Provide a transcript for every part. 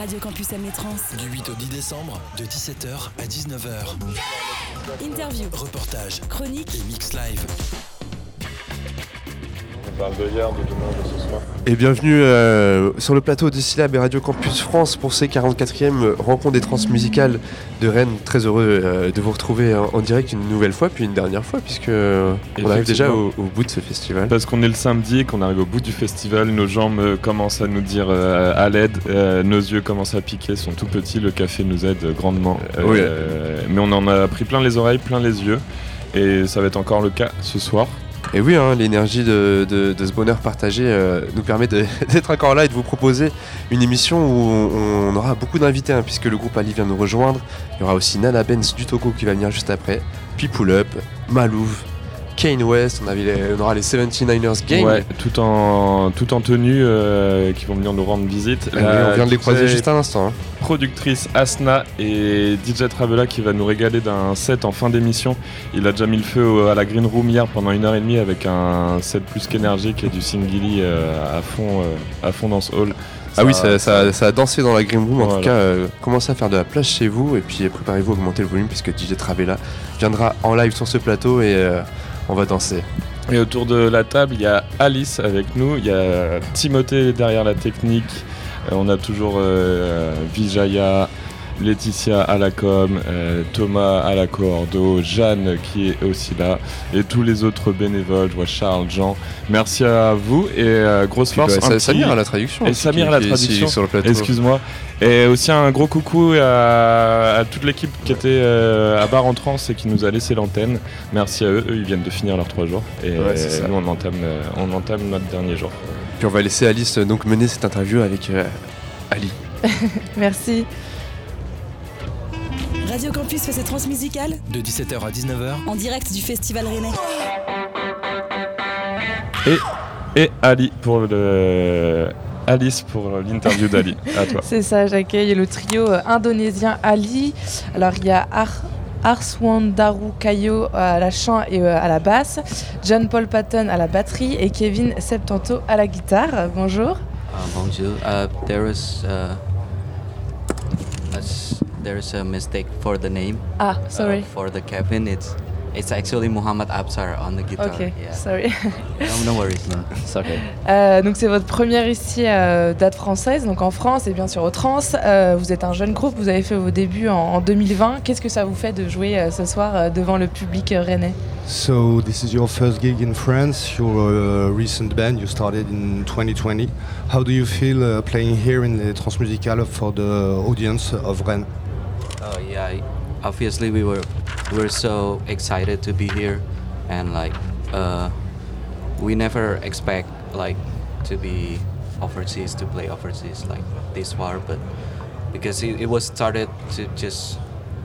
Radio Campus Amnétrance. Du 8 au 10 décembre, de 17h à 19h. Interview, Reportage chronique, et mix live. On parle de hier, de demain, de ce soir. Et bienvenue euh, sur le plateau de Syllab et Radio Campus France pour ces 44e rencontres des transmusicales de Rennes. Très heureux euh, de vous retrouver en, en direct une nouvelle fois, puis une dernière fois, puisque euh, on arrive déjà au, au bout de ce festival. Parce qu'on est le samedi et qu'on arrive au bout du festival, nos jambes euh, commencent à nous dire euh, à l'aide, euh, nos yeux commencent à piquer, sont tout petits, le café nous aide grandement. Euh, oui. Euh, mais on en a pris plein les oreilles, plein les yeux. Et ça va être encore le cas ce soir. Et oui, hein, l'énergie de, ce bonheur partagé euh, nous permet d'être encore là et de vous proposer une émission où on, on aura beaucoup d'invités, hein, puisque le groupe Ali vient nous rejoindre. Il y aura aussi Nana Benz du Togo qui va venir juste après, puis Pull Up, Malouf, Kane West, on, avait les- on aura les 79ers Gang. Ouais, tout en, tout en tenue, euh, qui vont venir nous rendre visite. Oui, on vient de les croiser juste à l'instant. hein. productrice Asna et DJ Travela qui va nous régaler d'un set en fin d'émission. Il a déjà mis le feu à la Green Room hier pendant une heure et demie avec un set plus qu'énergique et du singili euh, à fond, euh, à fond dans ce hall. Ah oui, ça, ça- ça a dansé dans la Green Room. En Voilà. tout cas, euh, commencez à faire de la place chez vous et puis préparez-vous à augmenter le volume puisque DJ Travella viendra en live sur ce plateau et euh, on va danser. Et autour de la table, il y a Alice avec nous, il y a Timothée derrière la technique, Euh, on a toujours euh, Vijaya, Laetitia à la com, euh, Thomas à la cordo, Jeanne qui est aussi là, et tous les autres bénévoles, je vois Charles, Jean. Merci à vous et euh, grosse force. bah, petit- Samir à la traduction. Et Samir à la traduction. sur le plateau. Excuse-moi. Et aussi un gros coucou à, à toute l'équipe qui était euh, à Bar en Trans et qui nous a laissé l'antenne. Merci à eux. Eux, ils viennent de finir leurs trois jours. Et Ouais, nous, on entame, euh, on entame notre dernier jour. Puis on va laisser Alice euh, donc mener cette interview avec euh, Ali. Merci. Radio Campus fait ses transmusicales De 17h à 19h, en direct du Festival Rennais. Et Ali pour le. Alice pour l'interview d'Ali. À toi. C'est ça, j'accueille le trio euh, indonésien Ali. Alors il y a Ar Arswandaru Kayo à la chant et euh, à la basse, John Paul Patton à la batterie et Kevin Septanto à la guitare. Euh, Bonjour. Uh, bonjour. Uh, there is uh, a s- there is a mistake for the name. Ah, Uh, sorry. for the Kevin, it's it's actually Muhammad Absar on the guitar. Ok, Yeah. sorry. No, no worries. No. It's okay. Euh, donc c'est votre première ici euh, date française, donc en France et bien sûr au Trans. Euh, vous êtes un jeune groupe, vous avez fait vos débuts en, en 2020. Qu'est-ce que ça vous fait de jouer euh, ce soir euh, devant le public euh, rennais? So this is your first gig in France. You're a recent band. You started in 2020. How do you feel uh, playing here in the Transmusical for the audience of Rennes? Oh yeah. Obviously, we were we were so excited to be here, and like uh, we never expect like to be overseas to play overseas like this far, but because it, it was started to just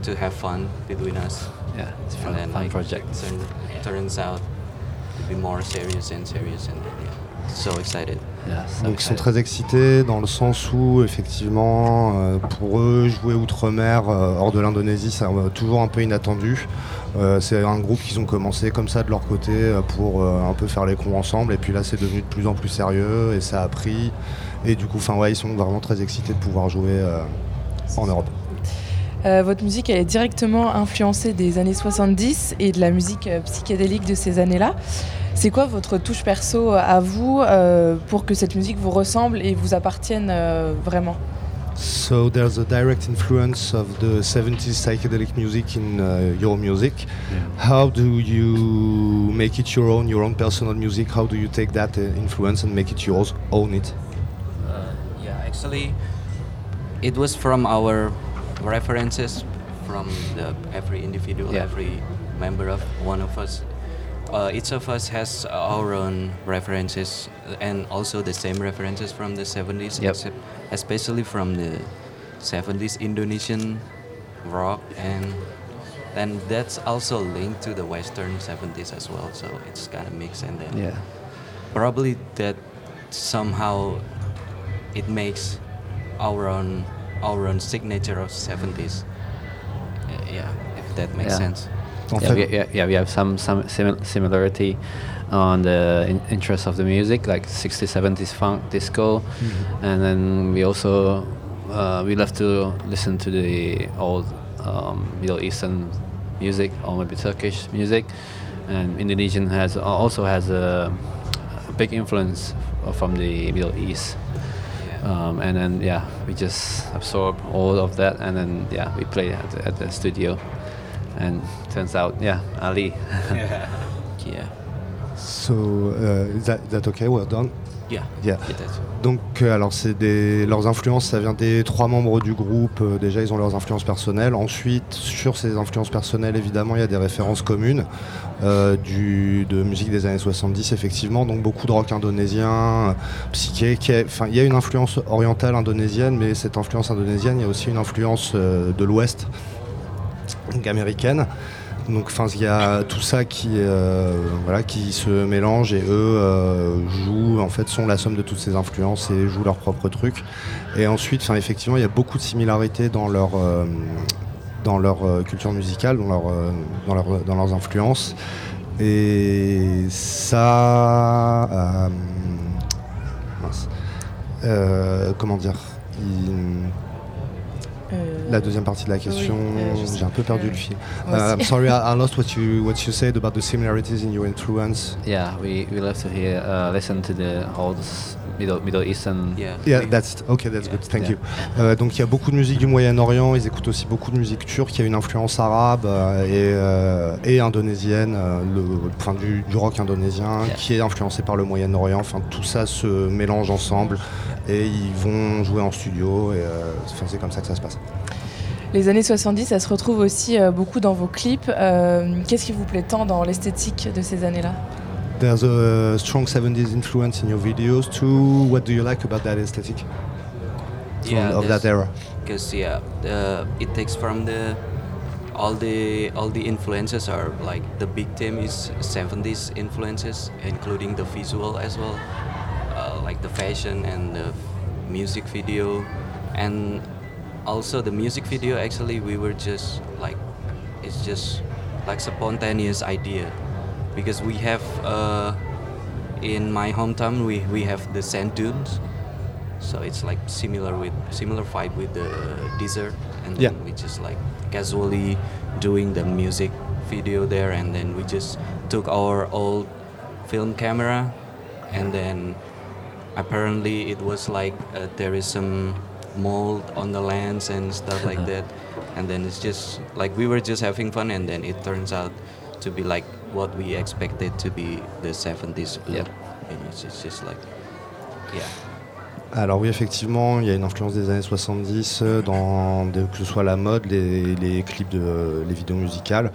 to have fun between us. Yeah, it's a and then fun like, project. it turn, turns out to be more serious and serious and yeah, so excited Yeah, so Donc ils sont excited. très excités dans le sens où effectivement euh, pour eux jouer outre-mer euh, hors de l'Indonésie c'est euh, toujours un peu inattendu. Euh, c'est un groupe qu'ils ont commencé comme ça de leur côté euh, pour euh, un peu faire les cons ensemble et puis là c'est devenu de plus en plus sérieux et ça a pris et du coup enfin ouais ils sont vraiment très excités de pouvoir jouer euh, en Europe. Euh, votre musique elle est directement influencée des années 70 et de la musique euh, psychédélique de ces années-là. C'est quoi votre touche perso euh, à vous euh, pour que cette musique vous ressemble et vous appartienne euh, vraiment? So there's a direct influence of the 70s psychedelic music in uh, your music. How do you make it your own, your own personal music? How do you take that uh, influence and make it yours, own it? uh, yeah actually it was from our references from the every individual Yeah. every member of one of us uh, each of us has our own references and also the same references from the 70s Yep. except especially from the 70s indonesian rock and and that's also linked to the western 70s as well so it's kind of mixed and then Yeah, probably that somehow it makes our own our own signature of 70s Uh, yeah if that makes Yeah. sense En yeah, fait, we, yeah, yeah, we have some some simil- similarity on the in- interest of the music, like 60s, 70s funk, disco, and then we also uh, we love to listen to the old um, Middle Eastern music or maybe Turkish music, and Indonesian has also has a, a big influence from the Middle East. Um, and then yeah, we just absorb all of that, and then yeah, we play at the, at the studio, and turns out yeah, Ali. yeah. So, uh, is that, is that okay? Well done. Yeah. Yeah. Donc, euh, alors, c'est des, leurs influences, ça vient des trois membres du groupe. Euh, déjà, ils ont leurs influences personnelles. Ensuite, sur ces influences personnelles, évidemment, il y a des références communes euh, du, de musique des années 70, effectivement. Donc, beaucoup de rock indonésien, psyché. qui Enfin, il y a une influence orientale indonésienne, mais cette influence indonésienne, il y a aussi une influence euh, de l'Ouest, donc américaine. Donc, il y a tout ça qui, euh, voilà, qui se mélange et eux euh, jouent, en fait, sont la somme de toutes ces influences et jouent leur propre truc. Et ensuite, effectivement, il y a beaucoup de similarités dans leur, euh, dans leur culture musicale, dans, leur, dans, leur- dans leurs influences. Et ça, comment dire? La deuxième partie de la question, Oui, euh, j'ai un peu perdu euh, le fil. Uh, I'm sorry, I, I lost what you what you said about the similarities in your influence. yeah, we, we love to hear uh, listen to the old Middle Middle Eastern. Yeah. Yeah, that's okay. That's good. Thank Yeah. you. Euh, donc il y a beaucoup de musique du Moyen-Orient. Ils écoutent aussi beaucoup de musique turque. Il y a une influence arabe euh, et, euh, et indonésienne, euh, le, enfin du, du rock indonésien Yeah. qui est influencé par le Moyen-Orient. Enfin tout ça se mélange ensemble et ils vont jouer en studio. Et euh, enfin, c'est comme ça que ça se passe. Les années 70, ça se retrouve aussi euh, beaucoup dans vos clips. Euh, Qu'est-ce qui vous plaît tant dans l'esthétique de ces années-là? There's a strong 70s influence in your videos too. What do you like about that aesthetic Yeah, of that era? because yeah uh, it takes from the all the all the influences are like the big theme is 70s influences including the visual as well uh, like the fashion and the music video and also the music video actually we were just like it's just like spontaneous idea because we have uh, in my hometown we, we have the sand dunes. So it's like similar with similar vibe with the desert and Yeah. then we just like casually doing the music video there. And then we just took our old film camera. And then apparently it was like uh, there is some mold on the lens and stuff like that. And then it's just like we were just having fun. And then it turns out to be like what we expected to be the 70s look Yep. it's, it's just like yeah Alors oui, effectivement, il y a une influence des années 70 euh, dans que ce soit la mode, les, les clips, de, les vidéos musicales.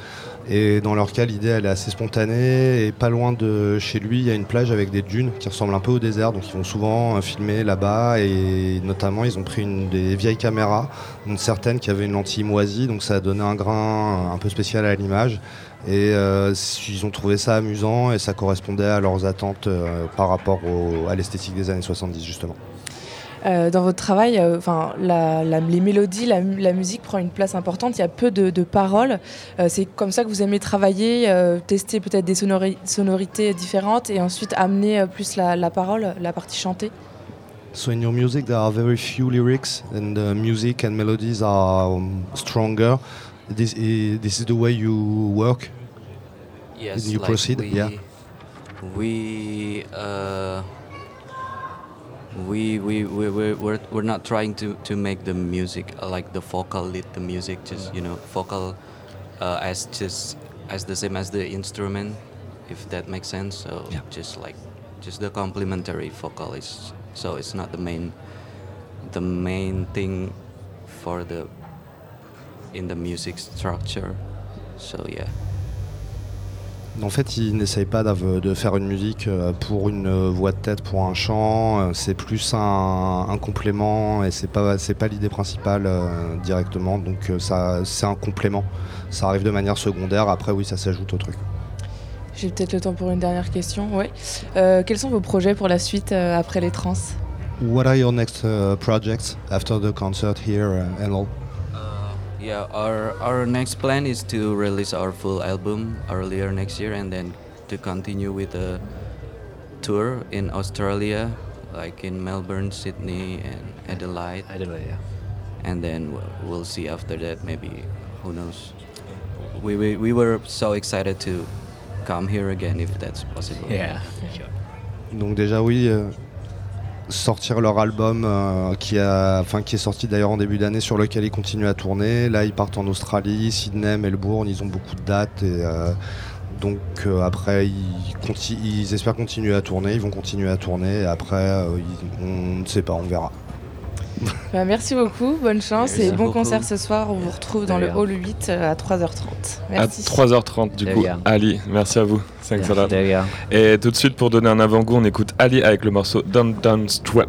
Et dans leur cas, l'idée, elle est assez spontanée. Et pas loin de chez lui, il y a une plage avec des dunes qui ressemblent un peu au désert. Donc ils vont souvent euh, filmer là-bas. Et notamment, ils ont pris une des vieilles caméras, dont certaines qui avaient une lentille moisie. Donc ça a donné un grain un peu spécial à l'image. Et euh, ils ont trouvé ça amusant et ça correspondait à leurs attentes euh, par rapport au- à l'esthétique des années 70 justement. Euh, Dans votre travail, enfin, la- la- les mélodies, la, mu- la musique prend une place importante. Il y a peu de, de paroles. C'est comme ça que vous aimez travailler, tester peut-être des sonori- sonorités différentes et ensuite amener plus la, la parole, la partie chantée? So in your music, there are very few lyrics, and the music and melodies are um, stronger. This is, this is the way you work. Yes, you like proceed? We, Yeah. We uh, we we we we we're, we're not trying to to make the music uh, like the vocal lead the music just you know vocal uh, as just as the same as the instrument if that makes sense so Yeah. just like just the complementary vocal is so it's not the main the main thing for the in the music structure so yeah En fait, ils n'essayent pas de faire une musique euh, pour une euh, voix de tête, pour un chant. Euh, C'est plus un, un complément et c'est pas c'est pas l'idée principale euh, directement. Donc ça c'est un complément. Ça arrive de manière secondaire. Après, oui, ça s'ajoute au truc. J'ai peut-être le temps pour une dernière question. Euh, quels sont vos projets pour la suite euh, après les trans? What are your next uh, projects after the concert here uh, and all? Yeah, our our next plan is to release our full album earlier next year, and then to continue with a tour in Australia, like in Melbourne, Sydney, and Adelaide. Adelaide, yeah. and then w- we'll see after that. Maybe who knows? We we, we were so excited to come here again if that's possible. Yeah. sure. Donc déjà oui, euh, sortir leur album euh, qui, a, enfin, qui est sorti d'ailleurs en début d'année sur lequel ils continuent à tourner. Là ils partent en Australie, Sydney, Melbourne, ils ont beaucoup de dates et euh, donc euh, après ils, conti- ils espèrent continuer à tourner, ils vont continuer à tourner et après euh, ils- on ne sait pas, on verra. Bah, merci beaucoup, bonne chance Merci et bon beaucoup. concert ce soir. On vous retrouve dans le hall 8 euh, à 3h30. Merci. À 3h30 du coup. Ali, merci à vous. Thanks a lot. Et tout de suite pour donner un avant-goût, on écoute Ali avec le morceau Down Down Strut.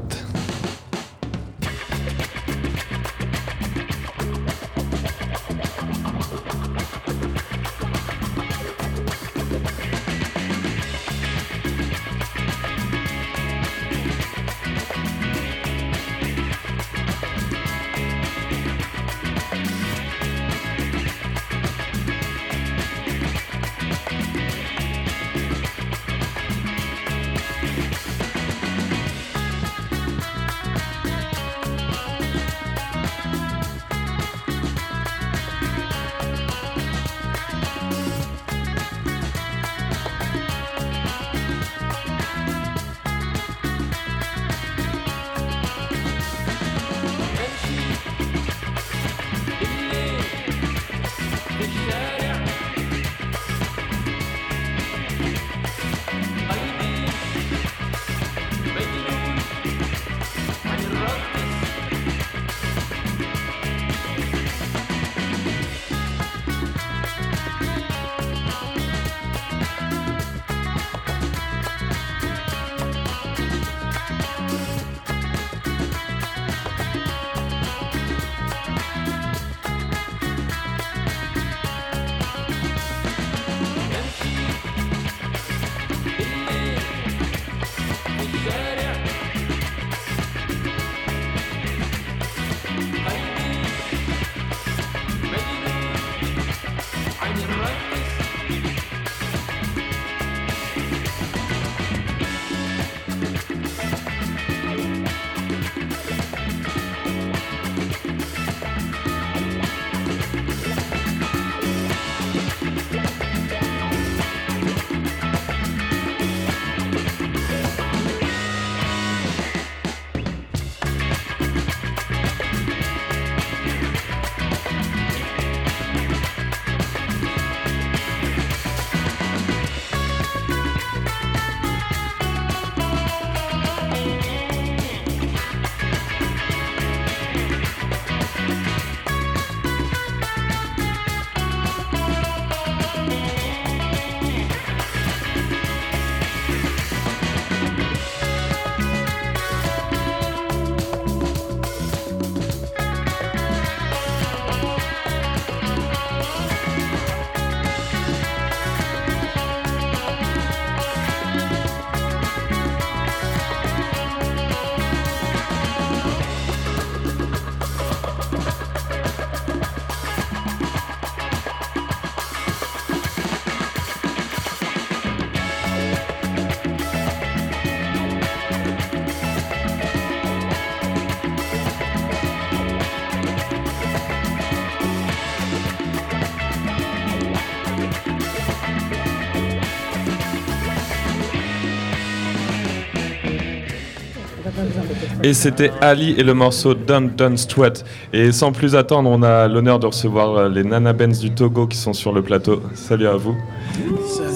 Et c'était Ali et le morceau Dun Dun Strut. Et sans plus attendre, on a l'honneur de recevoir euh, les Nana Benz du Togo qui sont sur le plateau. Salut à vous.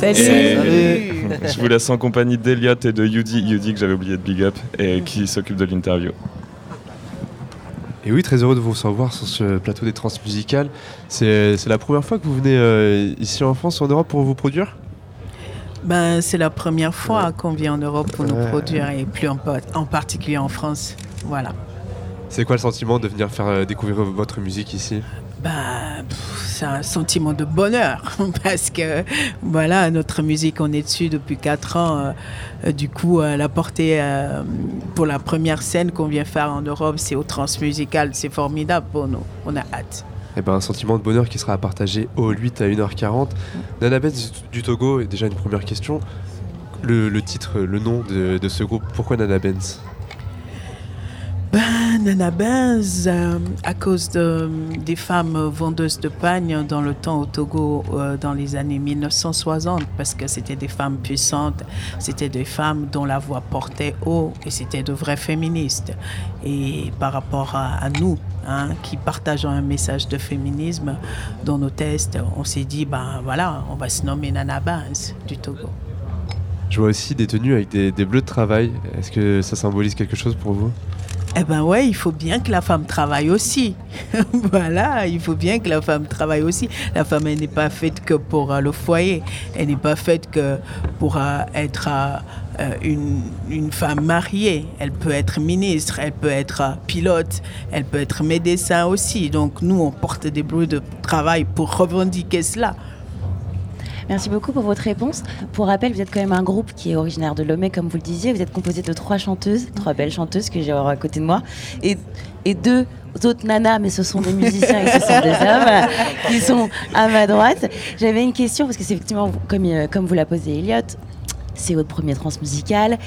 Et je vous laisse en compagnie d'Eliott et de Yudi, Yudi que j'avais oublié de big up et qui s'occupe de l'interview. Et oui, très heureux de vous recevoir sur ce plateau des transmusicales. C'est c'est la première fois que vous venez euh, ici en France, en Europe, pour vous produire? Ben, c'est la première fois qu'on vient en Europe pour nous produire et plus en, en particulier en France. Voilà. C'est quoi le sentiment de venir faire euh, découvrir votre musique ici? Ben, pff, c'est un sentiment de bonheur parce que voilà, notre musique, on est dessus depuis 4 ans. euh, euh, du coup, euh, la portée euh, pour la première scène qu'on vient faire en Europe, c'est au Transmusical. C'est formidable pour nous. On a hâte. Eh ben, un sentiment de bonheur qui sera à partager au 8 à 1h40. Nana Benz du Togo, et déjà une première question. Le, titre, le nom de, ce groupe, pourquoi Nana Benz Ben, Nana Benz, euh, à cause de, des femmes vendeuses de pagnes dans le temps au Togo euh, dans les années 1960, parce que c'était des femmes puissantes, c'était des femmes dont la voix portait haut et c'était de vraies féministes. Et par rapport à nous, hein, qui partageons un message de féminisme dans nos tests, on s'est dit, ben voilà, on va se nommer Nana du Togo. Je vois aussi des tenues avec des bleus de travail. Est-ce que ça symbolise quelque chose pour vous? Eh ben ouais, il faut bien que la femme travaille aussi. voilà, il faut bien que la femme travaille aussi. La femme, elle n'est pas faite que pour euh, le foyer. Elle n'est pas faite que pour euh, être euh, une, femme mariée. Elle peut être ministre, elle peut être pilote, elle peut être médecin aussi. Donc nous, on porte des bleus de travail pour revendiquer cela. Merci beaucoup pour votre réponse. Pour rappel, vous êtes quand même un groupe qui est originaire de Lomé, comme vous le disiez. Vous êtes composé de trois chanteuses, trois belles chanteuses que j'ai à côté de moi, et, et deux autres nanas, mais ce sont des musiciens et ce sont des hommes qui sont à ma droite. J'avais une question, parce que c'est effectivement, comme, euh, comme vous l'a posé Elliot, c'est votre premier transmusical,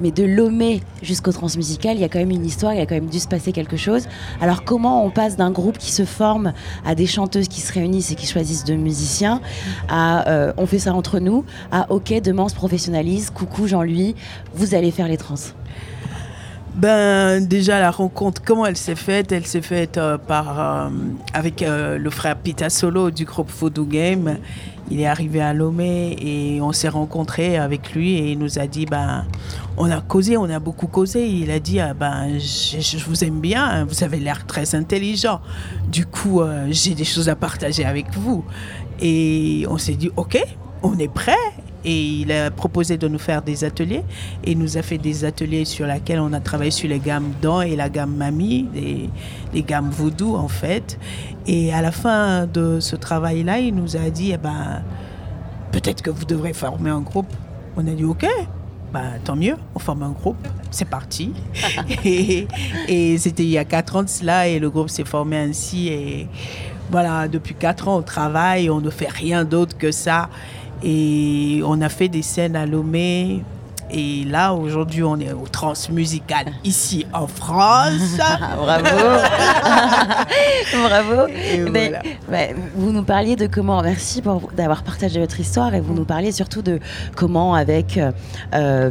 mais de Lomé jusqu'au transmusical, il y a quand même une histoire, il y a quand même dû se passer quelque chose. Alors comment on passe d'un groupe qui se forme à des chanteuses qui se réunissent et qui choisissent deux musiciens, à euh, on fait ça entre nous, à ok demain on se professionnalise, coucou Jean-Louis, vous allez faire les trans. Ben déjà la rencontre, comment elle s'est faite? Elle s'est faite euh, par euh, avec le frère Pita Solo du groupe Voodoo Game. Il est arrivé à Lomé et on s'est rencontrés avec lui et il nous a dit ben on a causé, on a beaucoup causé. Il a dit ah, ben je, je vous aime bien, hein, vous avez l'air très intelligent. Du coup euh, j'ai des choses à partager avec vous et on s'est dit ok, on est prêt et il a proposé de nous faire des ateliers et il nous a fait des ateliers sur lesquels on a travaillé sur les gammes dents et la gamme mamie, les, les gammes voodoo en fait. Et à la fin de ce travail-là, il nous a dit eh ben, peut-être que vous devrez former un groupe. On a dit ok. Bah, tant mieux, on forme un groupe, c'est parti. et et c'était il y a quatre ans de cela et le groupe s'est formé ainsi. Et voilà, depuis quatre ans, on travaille, on ne fait rien d'autre que ça. Et on a fait des scènes à Lomé. Et là, aujourd'hui, on est au Transmusical ici en France. Bravo Bravo Mais, voilà. ouais, Vous nous parliez de comment, merci d'avoir partagé votre histoire et vous nous parliez surtout de comment avec euh, euh,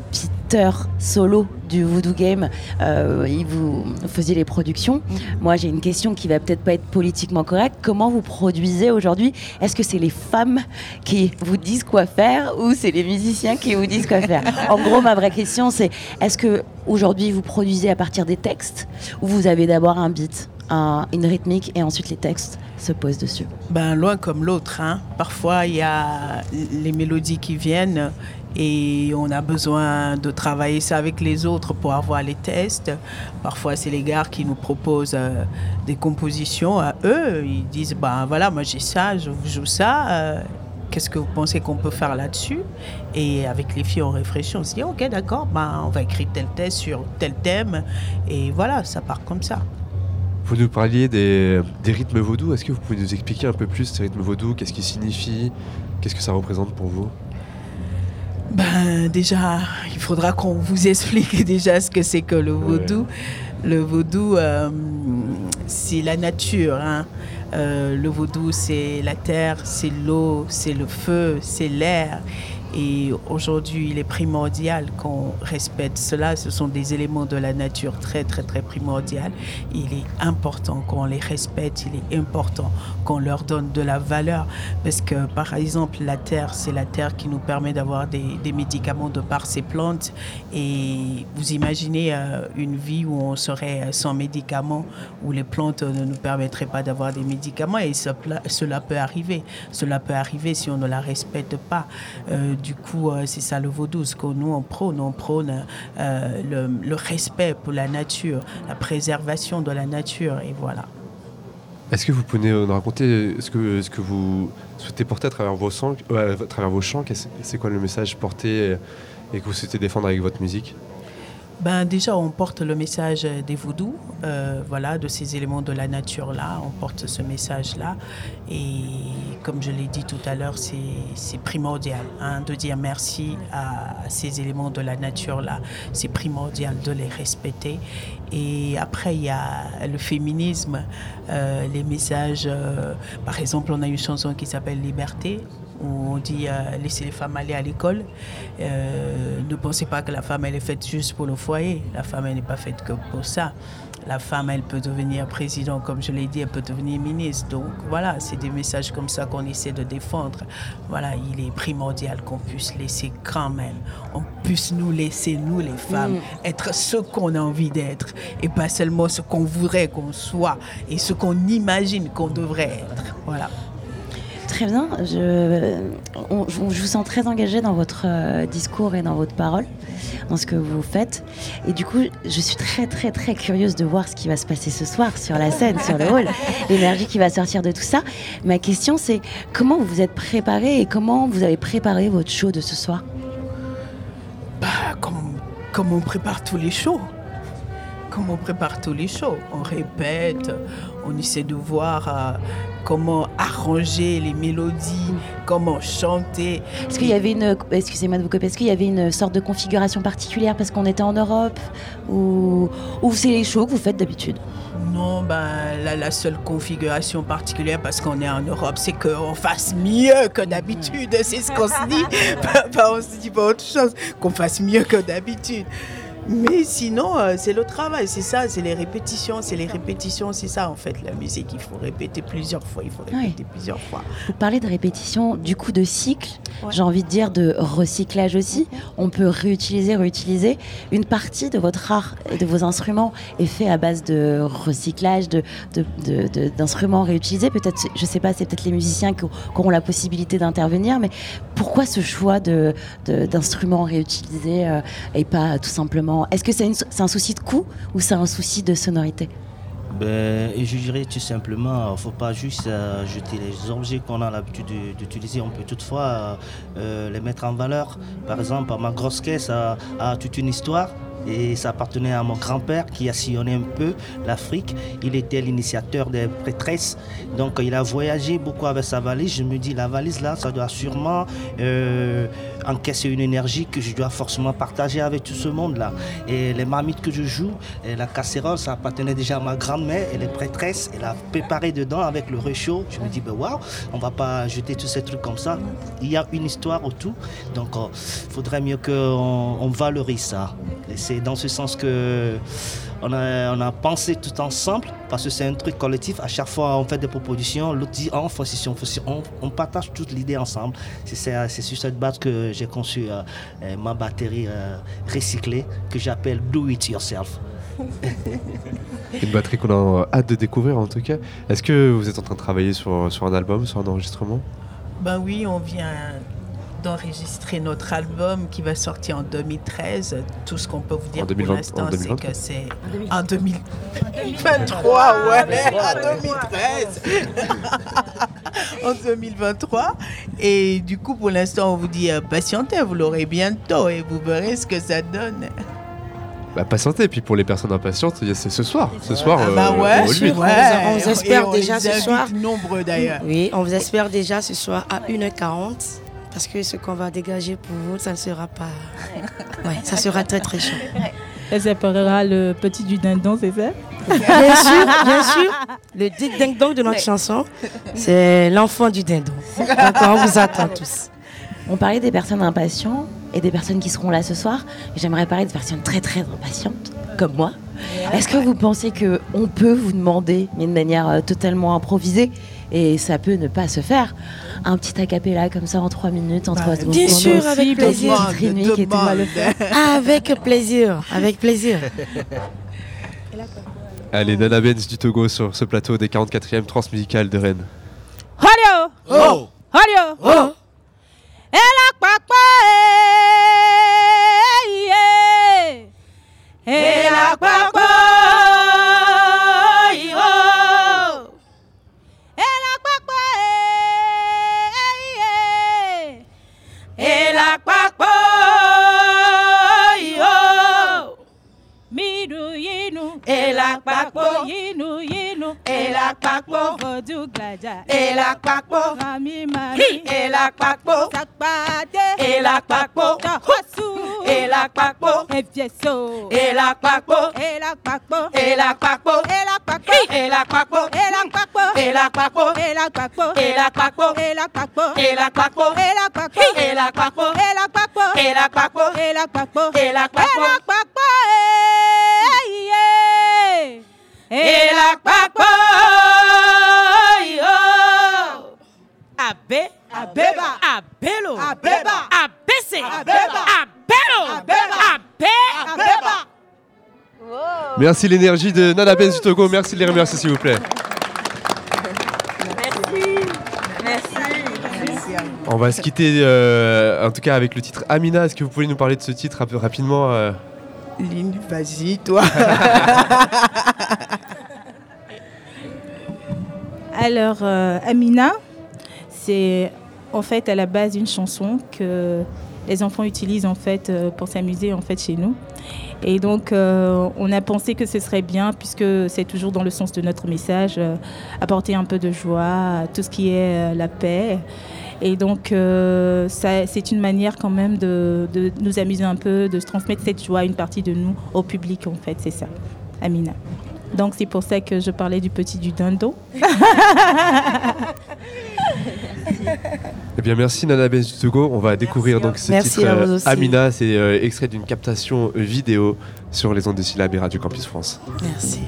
Peter Solo du Voodoo Game, euh, il vous faisiez les productions. Moi j'ai une question qui va peut-être pas être politiquement correcte. Comment vous produisez aujourd'hui? Est-ce que c'est les femmes qui vous disent quoi faire ou c'est les musiciens qui vous disent quoi faire? En gros ma vraie question c'est est-ce que aujourd'hui vous produisez à partir des textes ou vous avez d'abord un beat un- une rythmique et ensuite les textes se posent dessus? Ben, loin comme l'autre. Hein. Parfois, il y a les mélodies qui viennent et on a besoin de travailler ça avec les autres pour avoir les tests. Parfois, c'est les gars qui nous proposent euh, des compositions à eux. Ils disent, ben voilà, moi j'ai ça, je vous joue ça. euh, Qu'est-ce que vous pensez qu'on peut faire là-dessus? Et avec les filles, on réfléchit, on se dit, ok, d'accord, ben, on va écrire tel test sur tel thème. Et voilà, ça part comme ça. Vous nous parliez des, des rythmes vaudous. Est-ce que vous pouvez nous expliquer un peu plus ces rythmes vaudous? Qu'est-ce qu'ils signifient? Qu'est-ce que ça représente pour vous? Ben déjà, il faudra qu'on vous explique déjà ce que c'est que le vaudou. Le vaudou, euh, c'est la nature. hein. Euh, le vaudou, c'est la terre, c'est l'eau, c'est le feu, c'est l'air. Et aujourd'hui, il est primordial qu'on respecte cela. Ce sont des éléments de la nature très, très, très primordial. Il est important qu'on les respecte. Il est important qu'on leur donne de la valeur. Parce que, par exemple, la terre, c'est la terre qui nous permet d'avoir des, médicaments de par ces plantes. Et vous imaginez euh, une vie où on serait euh, sans médicaments, où les plantes ne nous permettraient pas d'avoir des médicaments. Et ce- cela peut arriver. Cela peut arriver si on ne la respecte pas. Euh, du coup, euh, c'est ça le vaudou. Ce que nous, on prône, on prône euh, le, respect pour la nature, la préservation de la nature. Et voilà. Est-ce que vous pouvez nous raconter ce que, ce que vous souhaitez porter à travers vos, sons, euh, à travers vos chants? C'est quoi le message porté et que vous souhaitez défendre avec votre musique? Ben déjà, on porte le message des voodoo, euh, voilà, de ces éléments de la nature là. On porte ce message là, et comme je l'ai dit tout à l'heure, c'est c'est primordial hein, de dire merci à ces éléments de la nature là. C'est primordial de les respecter. Et après, il y a le féminisme, euh, les messages. euh, par exemple, on a une chanson qui s'appelle Liberté où on dit euh, laissez les femmes aller à l'école. Euh, ne pensez pas que la femme elle est faite juste pour le foyer. La femme elle n'est pas faite que pour ça. La femme elle peut devenir président, comme je l'ai dit, elle peut devenir ministre. Donc voilà, c'est des messages comme ça qu'on essaie de défendre. Voilà, il est primordial qu'on puisse laisser quand même, on puisse nous laisser, nous les femmes, Mm. être ce qu'on a envie d'être et pas seulement ce qu'on voudrait qu'on soit et ce qu'on imagine qu'on devrait être. Voilà. Très bien. Je, on- je vous sens très engagé dans votre euh, discours et dans votre parole, dans ce que vous faites. Et du coup, je suis très, très, très curieuse de voir ce qui va se passer ce soir sur la scène, sur le hall, l'énergie qui va sortir de tout ça. Ma question, c'est comment vous vous êtes préparé et comment vous avez préparé votre show de ce soir? Bah, comme, comme on prépare tous les shows. Comme on prépare tous les shows. On répète, on essaie de voir euh, comment arranger les mélodies, comment chanter. Est-ce qu'il y avait une, excusez-moi de vous couper, est-ce qu'il y avait une sorte de configuration particulière parce qu'on était en Europe ou, ou c'est les shows que vous faites d'habitude? Non, ben, la, la seule configuration particulière parce qu'on est en Europe, c'est qu'on fasse mieux que d'habitude. C'est ce qu'on se dit. Pas- pas- on se dit pas autre chose. Qu'on fasse mieux que d'habitude. Mais sinon, euh, c'est le travail, c'est ça, c'est les répétitions, c'est les répétitions, c'est ça en fait la musique. Il faut répéter plusieurs fois, il faut répéter plusieurs fois. Vous parlez de répétition, du coup de cycle, Ouais. j'ai envie de dire de recyclage aussi. On peut réutiliser, réutiliser. Une partie de votre art et de vos instruments est fait à base de recyclage, de, de- de- de- d'instruments réutilisés. Peut-être, je sais pas, c'est peut-être les musiciens qui, auront la possibilité d'intervenir, mais pourquoi ce choix d'instruments réutilisés euh, et pas tout simplement Est-ce que c'est, un souci de coût ou c'est un souci de sonorité Ben, je dirais tout simplement, il ne faut pas juste euh, jeter les objets qu'on a l'habitude de- d'utiliser. On peut toutefois euh, euh, les mettre en valeur. Par exemple, ma grosse caisse a, toute une histoire. Et ça appartenait à mon grand-père qui a sillonné un peu l'Afrique. Il était l'initiateur des prêtresses. Donc il a voyagé beaucoup avec sa valise. Je me dis, la valise là, ça doit sûrement encaisser une énergie que je dois forcément partager avec tout ce monde-là. Et les marmites que je joue, la casserole, ça appartenait déjà à ma grand-mère. Et les prêtresses, elle a préparé dedans avec le réchaud. Je me dis, ben waouh, on va pas jeter tous ces trucs comme ça. Il y a une histoire autour. Donc il faudrait mieux qu'on on valorise ça. Et c'est dans ce sens que on a, on a pensé tout ensemble, parce que c'est un truc collectif. À chaque fois, on fait des propositions, l'autre dit, on fait ceci, on fait ceci. On, on partage toute l'idée ensemble. C'est sur cette base que j'ai conçu euh, euh, ma batterie euh, recyclée, que j'appelle Do It Yourself. Une batterie qu'on a hâte de découvrir en tout cas. Est-ce que vous êtes en train de travailler sur, sur un album, sur un enregistrement? Ben oui, on vient d'enregistrer notre album qui va sortir en 2013. Tout ce qu'on peut vous dire En 2020 pour l'instant, c'est 2023. que c'est en 2023, ouais, en 2013. en 2023. Et du coup, pour l'instant, on vous dit euh, patientez, vous l'aurez bientôt et vous verrez ce que ça donne. Bah patientez, et puis pour les personnes impatientes, c'est ce soir. Ce soir, Ah bah euh, ouais, Lutte. ouais. On vous espère on déjà ce soir. nombreux d'ailleurs. Oui, on vous espère déjà ce soir à 1h40. Parce que ce qu'on va dégager pour vous, ça ne sera pas. Ouais, ça sera très très chaud. Elle s'appellera le petit du dindon, c'est ça? Bien sûr, bien sûr. Le dong de notre chanson, c'est l'enfant du dindon. D'accord, on vous attend tous. On parlait des personnes impatientes et des personnes qui seront là ce soir. J'aimerais parler de personnes très très impatientes, comme moi. Est-ce que vous pensez que on peut vous demander, mais de manière euh, totalement improvisée, et ça peut ne pas se faire, un petit acapella comme ça en trois minutes, en trois secondes Bien sûr, avec plaisir. Et tout. Avec plaisir, avec plaisir. Allez, Nana Benz du Togo sur ce plateau des 44e transmusicales de Rennes. Holio Oh Holio Oh Elle a É, Ela Kpakpo. Vodu Glaja. Ela Kpakpo. Rami Mami. Hi. Ela Kpakpo. Sakpade. Ela Kpakpo. Tohosu. Ela Kpakpo. Efieso. Ela Kpakpo. Ela Kpakpo. Ela Kpakpo. Ela Kpakpo. Ela Kpakpo. Ela Kpakpo. Ela Kpakpo. Ela Kpakpo. Ela Kpakpo. Ela Kpakpo. Ela Kpakpo. Ela Kpakpo. Ela Kpakpo. Ela Kpakpo. Ela Kpakpo. Ela Kpakpo. Ela Kpakpo. Ela Kpakpo. eh, yeah. Ela Kpakpo. yo. Abe. Abeba. Abelo. Abeba. Abese. Abeba. Abelo. Abeba. Abe. Abeba. Merci l'énergie de Nana Benz du Togo. Merci de les remercier s'il vous plaît. On va se quitter euh, en tout cas avec le titre Amina. Est-ce que vous pouvez nous parler de ce titre un peu rapidement euh? Lynn, vas-y, toi. Alors, euh, Amina, c'est en fait à la base une chanson que les enfants utilisent en fait euh, pour s'amuser en fait chez nous. Et donc, euh, on a pensé que ce serait bien, puisque c'est toujours dans le sens de notre message, apporter un peu de joie, tout ce qui est la paix. Et donc, euh, c'est une manière quand même de, de nous amuser un peu, de se transmettre cette joie, une partie de nous, au public en fait, c'est ça, Amina. Donc, c'est pour ça que je parlais du petit du dindon. Eh bien, merci Nana Benz du Togo. On va découvrir donc ce Merci titre à vous euh, aussi. Amina. C'est euh, extrait d'une captation vidéo sur les ondes de syllabes et Radio Campus France. Merci.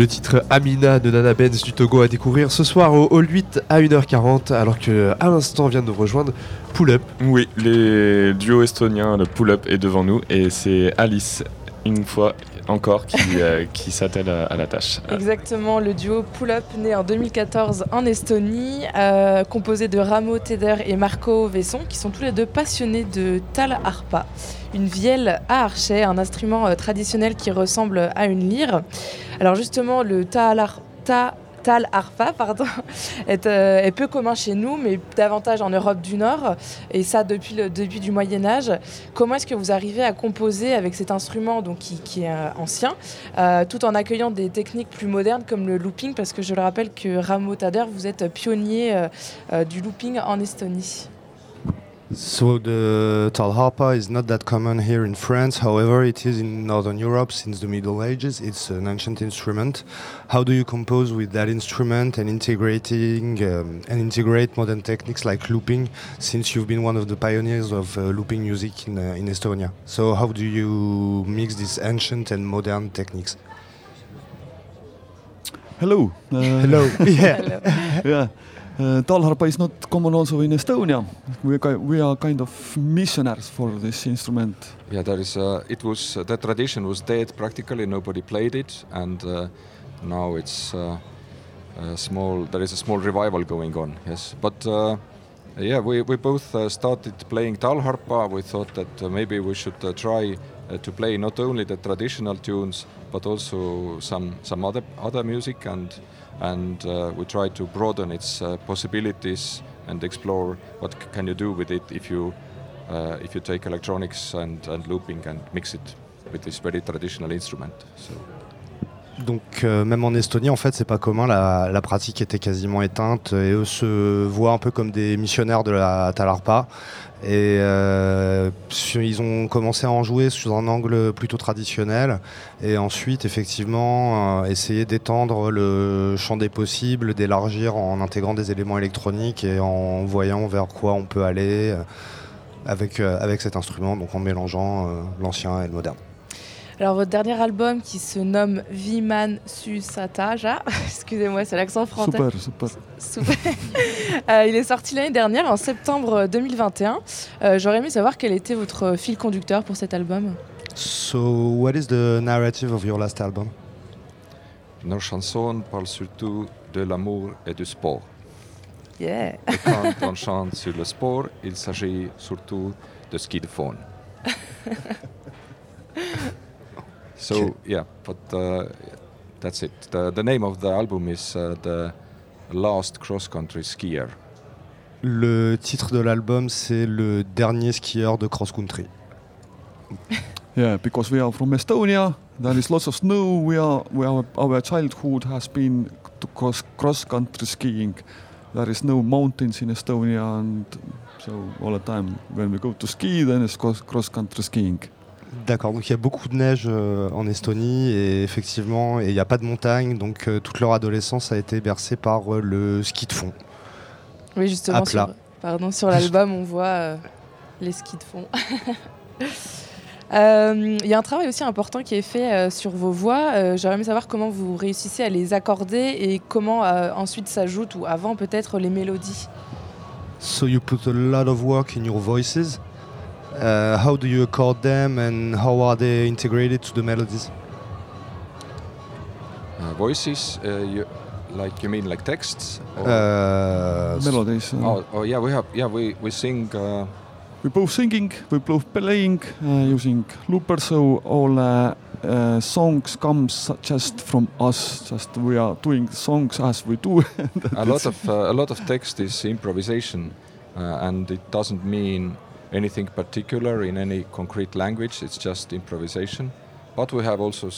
Le titre Amina de Nana Benz du Togo à découvrir ce soir au Hall 8 à 1h40, alors que à l'instant vient de nous rejoindre Pull Up. Oui, les duos estoniens, le pull-up est devant nous et c'est Alice, une fois encore, qui, euh, qui s'attelle à, à la tâche. Exactement, le duo Pull Up, né en 2014 en Estonie, euh, composé de Ramo Teder et Marco Vesson, qui sont tous les deux passionnés de tal harpa, une vielle à archet, un instrument euh, traditionnel qui ressemble à une lyre. Alors justement, le tal, est, euh, est peu commun chez nous, mais davantage en Europe du Nord, et ça depuis le début du Moyen Âge. Comment est-ce que vous arrivez à composer avec cet instrument donc, qui, est euh, ancien, euh, tout en accueillant des techniques plus modernes comme le looping, parce que je le rappelle que Ramo Tader, vous êtes pionnier du looping en Estonie. So the talharpa is not that common here in France. However, it is in Northern Europe since the Middle Ages. It's an ancient instrument. How do you compose with that instrument and integrating um, and integrate modern techniques like looping? Since you've been one of the pioneers of uh, looping music in uh, in Estonia, so how do you mix these ancient and modern techniques? Hello. Uh, Hello. Yeah. yeah. Uh, Talharpa is not common also in Estonia. We, we are kind of missionaries for this instrument. Yeah, there is. Uh, it was uh, the tradition was dead practically. Nobody played it, and uh, now it's uh, a small. There is a small revival going on. Yes, but uh, yeah, we we both uh, started playing talharpa. We thought that uh, maybe we should try to play not only the traditional tunes but also some some other other music and and uh, we try to broaden its uh, possibilities and explore what can you do with it if you uh, if you take electronics and, and looping and mix it with this very traditional instrument. So Donc euh, même en Estonie, en fait, c'est pas commun. La, pratique était quasiment éteinte et eux se voient un peu comme des missionnaires de la talarpa. Et euh, ils ont commencé à en jouer sous un angle plutôt traditionnel et ensuite effectivement euh, essayer d'étendre le champ des possibles, d'élargir en intégrant des éléments électroniques et en voyant vers quoi on peut aller avec, avec cet instrument, donc en mélangeant l'ancien et le moderne. Alors votre dernier album qui se nomme Viman Susataja, excusez-moi c'est l'accent français. Super, super. Super. Euh, il est sorti l'année dernière en septembre 2021. Euh, J'aurais aimé savoir quel était votre fil conducteur pour cet album. So what is the narrative of your last album? nos chansons parlent surtout de l'amour et du sport. Yeah. Et quand on chante sur le sport, il s'agit surtout de ski de fond. So yeah, but uh, that's it. The, the name of the album is uh, the Last Cross Country Skier. Le titre de l'album, c'est le dernier skieur de cross-country. Yeah, because we are from Estonia, there is lots of snow. We are, we are our childhood has been to cross cross country skiing. There is no mountains in Estonia, and so all the time when we go to ski, then it's cross country skiing. D'accord, donc il y a beaucoup de neige euh, en Estonie et effectivement, et il n'y a pas de montagne, donc euh, toute leur adolescence a été bercée par euh, le ski de fond. Oui justement sur, pardon, sur l'album on voit les skis de fond. Il y a un travail aussi important qui est fait sur vos voix. J'aimerais savoir comment vous réussissez à les accorder et comment ensuite s'ajoutent ou avant peut-être les mélodies. So you put a lot of work in your voices? Uh, how do you accord them and how are they integrated to the melodies? Uh, voices, uh, you, like you mean like texts? or- Uh, Melodies. uh, Oh, oh yeah, we have yeah we we sing. Uh, we both singing, we both playing uh, using loopers. So all uh, uh, songs comes just from us. Just we are doing songs as we do. a lot of uh, a lot of text is improvisation, uh, and it doesn't mean anything particular in any concrete language. It's just improvisation. But we have also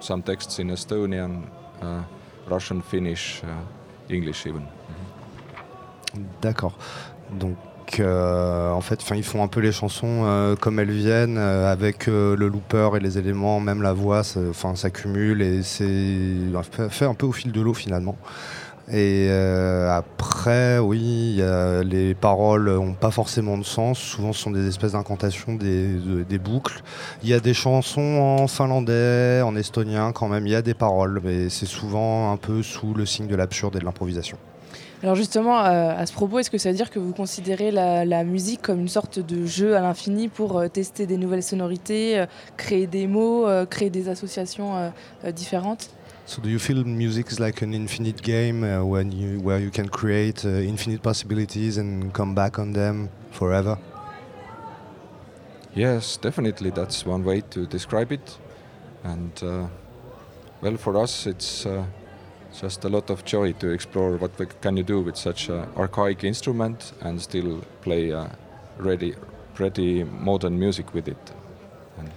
some texts in Estonian, uh, Russian, Finnish, uh, English even. D'accord. Donc, euh, en fait, ils font un peu les chansons euh, comme elles viennent, euh, avec euh, le looper et les éléments, même la voix, ça- s'accumule et c'est fait un peu au fil de l'eau finalement. Et euh, après, oui, les paroles n'ont pas forcément de sens. Souvent, ce sont des espèces d'incantations, des, de- des boucles. Il y a des chansons en finlandais, en estonien quand même. Il y a des paroles, mais c'est souvent un peu sous le signe de l'absurde et de l'improvisation. Alors justement, euh, à ce propos, est-ce que ça veut dire que vous considérez la, musique comme une sorte de jeu à l'infini pour euh, tester des nouvelles sonorités, créer des mots, créer des associations différentes? So do you feel music is like an infinite game uh, when you where you can create uh, infinite possibilities and come back on them forever? Yes, definitely. That's one way to describe it. And uh, well, for us, it's uh, just a lot of joy to explore what can you do with such an archaic instrument and still play uh, ready, pretty modern music with it. And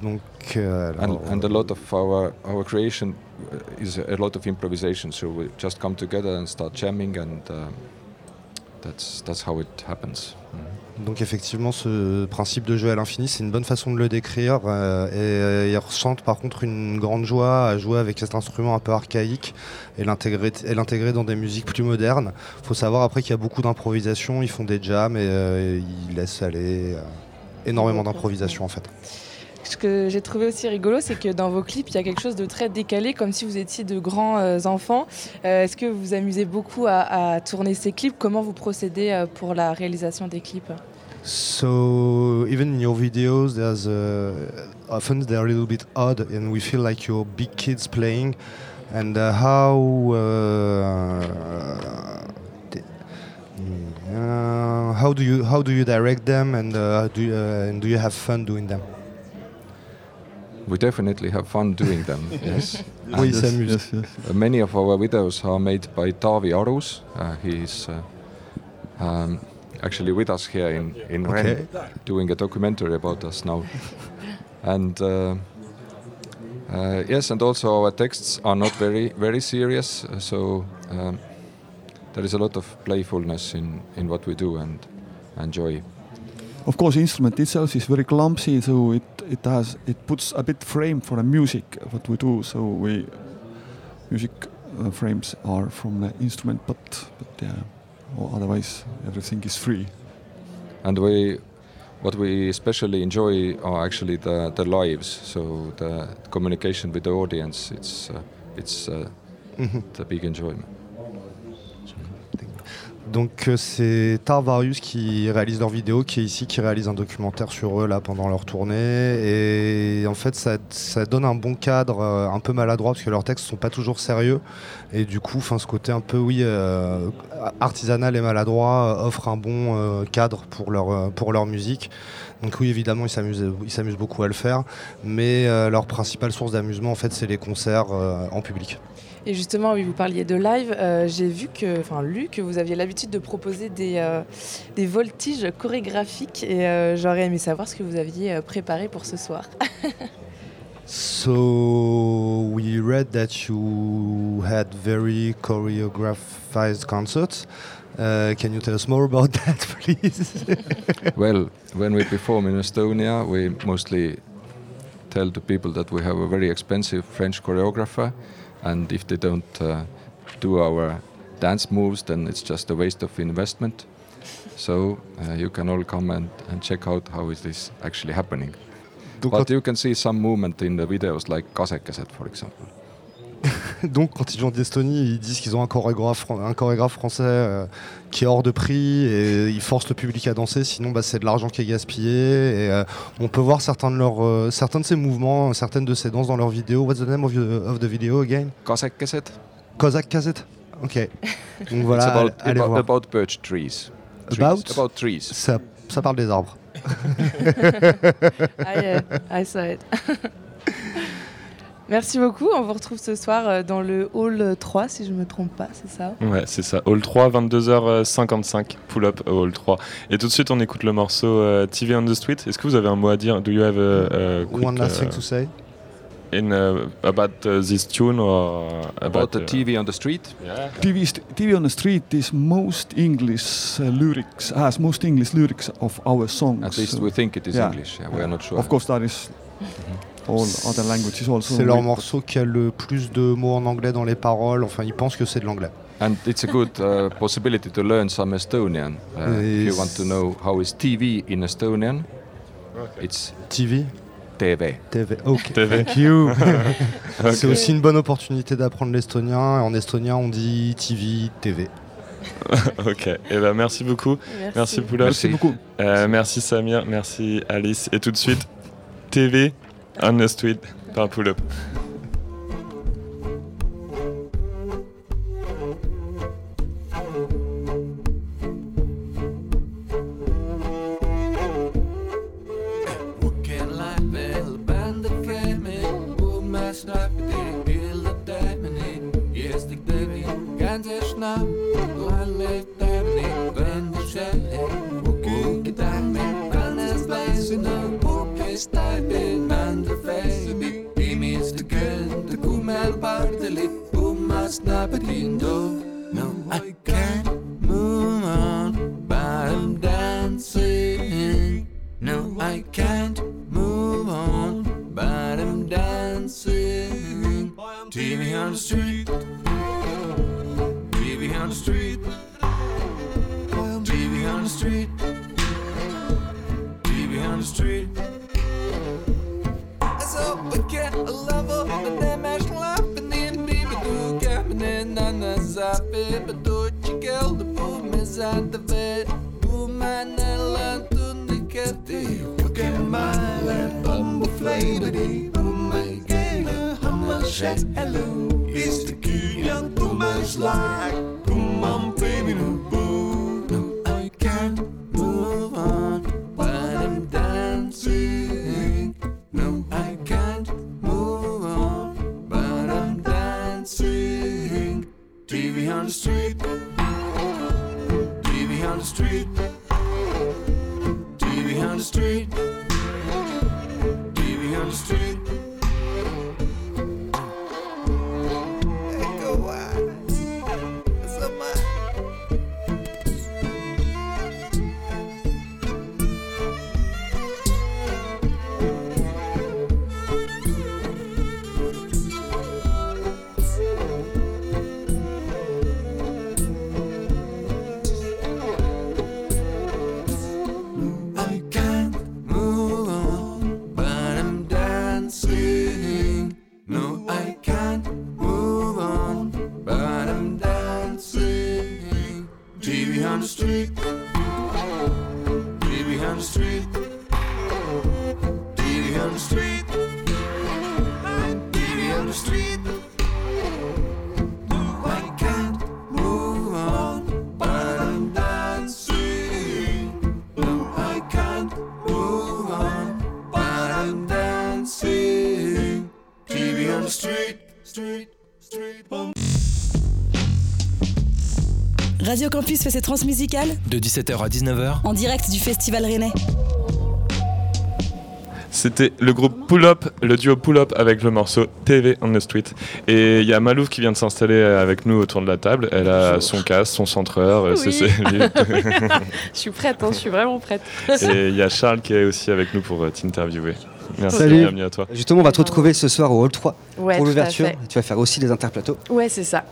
Donc, euh, and, and a lot of our our creation uh, is a lot of improvisation. So we just come together and start jamming, and that's that's how it happens. Mhm. Donc effectivement, ce principe de jeu à l'infini, c'est une bonne façon de le décrire. euh, et euh, ils ressentent par contre une grande joie à jouer avec cet instrument un peu archaïque et l'intégrer dans des musiques plus modernes. faut savoir après qu'il y a beaucoup d'improvisation, ils font des jams et euh, ils laissent aller euh, énormément d'improvisation en fait. Ce que j'ai trouvé aussi rigolo, c'est que dans vos clips, il y a quelque chose de très décalé, comme si vous étiez de grands euh, enfants. Euh, Est-ce que vous vous amusez beaucoup à, à tourner ces clips? Comment vous procédez euh, pour la réalisation des clips? So even in your videos, there's uh, often they're a little bit odd, and we feel like you're big kids playing. And uh, how uh, the- uh, how do you how do you direct them, and uh, do you, and do you have fun doing them? We definitely have fun doing them. yes. And. Yes, yes. uh, many of our videos are made by Taavi Arus. Uh, he's uh, um, actually with us here in in Okay. Rennes, doing a documentary about us now. and uh, uh, yes, and also our texts are not very very serious. uh, So um, there is a lot of playfulness in in what we do and and joy. Of course, instrument itself is very clumsy, so it it has it puts a bit frame for the music what we do. So we music uh, frames are from the instrument, but but yeah, or otherwise everything is free. and we what we especially enjoy are actually the, the lives so the communication with the audience it's uh, it's uh, Mhm. the big enjoyment Donc euh, c'est Tarvarius qui réalise leurs vidéos, qui est ici, qui réalise un documentaire sur eux là pendant leur tournée. Et en fait ça, donne un bon cadre, euh, un peu maladroit parce que leurs textes sont pas toujours sérieux. Et du coup, enfin ce côté un peu oui euh, artisanal et maladroit offre un bon cadre pour leur pour leur musique. Donc oui évidemment ils s'amusent ils s'amusent beaucoup à le faire, mais leur principale source d'amusement en fait c'est les concerts en public. Et justement, oui, vous parliez de live. euh, J'ai vu que, enfin, lu que vous aviez l'habitude de proposer des, euh, des voltiges chorégraphiques et euh, j'aurais aimé savoir ce que vous aviez euh, préparé pour ce soir. So we read that you had very choreographed concerts. Uh, can you tell us more about that, please? well when we perform in estonia we mostly tell the people that we have a very expensive french choreographer and if they don't uh, do our dance moves then it's just a waste of investment. So uh, you can all come and, and check out how is this actually happening. But you can see some movement in the videos like kasekeset for example Donc, quand ils viennent d'Estonie, ils disent qu'ils ont un chorégraphe, un chorégraphe français euh, qui est hors de prix et ils forcent le public à danser. Sinon, bah, c'est de l'argent qui est gaspillé. Et euh, on peut voir certains de, leurs, euh, certains de ces mouvements, certaines de ces danses dans leurs vidéos. What's the name of, your- of the video again? Kasekeset Cossack Cassette Ok. Donc voilà, it's about, allez about, voir. about birch trees. Trees. About? About trees. Ça, ça parle des arbres. I, uh, I saw it. Merci beaucoup. On vous retrouve ce soir euh, dans le hall 3, si je ne me trompe pas, c'est ça? Ouais, c'est ça. Hall 3, 22h55, pull up au Hall 3. Et tout de suite, on écoute le morceau euh, TV on the Street. Est-ce que vous avez un mot à dire? Do you have a, a quick, One last thing uh, to say in uh, about uh, this tune or About the uh, TV on the street? Yeah. TV, st- TV on the street is most English uh, lyrics, has most English lyrics of our songs. At least so- we think it is English, yeah, we are not sure. Of course, there is also. C'est leur morceau qui a le plus de mots en anglais dans les paroles. Enfin, ils pensent que c'est de l'anglais. And it's a good uh, possibility to learn some Estonian. Uh, if you want to know how is TV in Estonian, it's TV TV. TV. Ok. TV. Thank you. C'est aussi une bonne opportunité d'apprendre l'estonien. En estonien, on dit TV, TV. ok, et ben merci beaucoup. Merci. Merci Poula. Merci beaucoup. Euh, merci Samir, merci Alice. Et tout de suite, TV on the Street par Pull Puma snapatindo No, I can't move on But I'm dancing. No, I can't move on But I'm dancing. TV on the street. TV on the street. TV on the street. TV on the street. So we get a level And then mash the bed Boom and I learn to the cat Look at my bumble flavor Boom my gamer Hummer shack hello It's the key young too much like the street. TV on the street. TV on the street Campus fait ses transmusicales De 17h à 19h, en direct du Festival Rennais. C'était le groupe Pull Up, le duo Pull Up avec le morceau TV on the Street. Et il y a Malouf qui vient de s'installer avec nous autour de la table. Elle a son casque, son centreur, euh, Oui. je suis prête, hein, je suis vraiment prête. Et il y a Charles qui est aussi avec nous pour euh, t'interviewer. Merci, Salut. bienvenue à toi. Justement, on va te retrouver ce soir au Hall 3 Ouais, pour l'ouverture. Tu vas faire aussi les interplateaux. Ouais, c'est ça.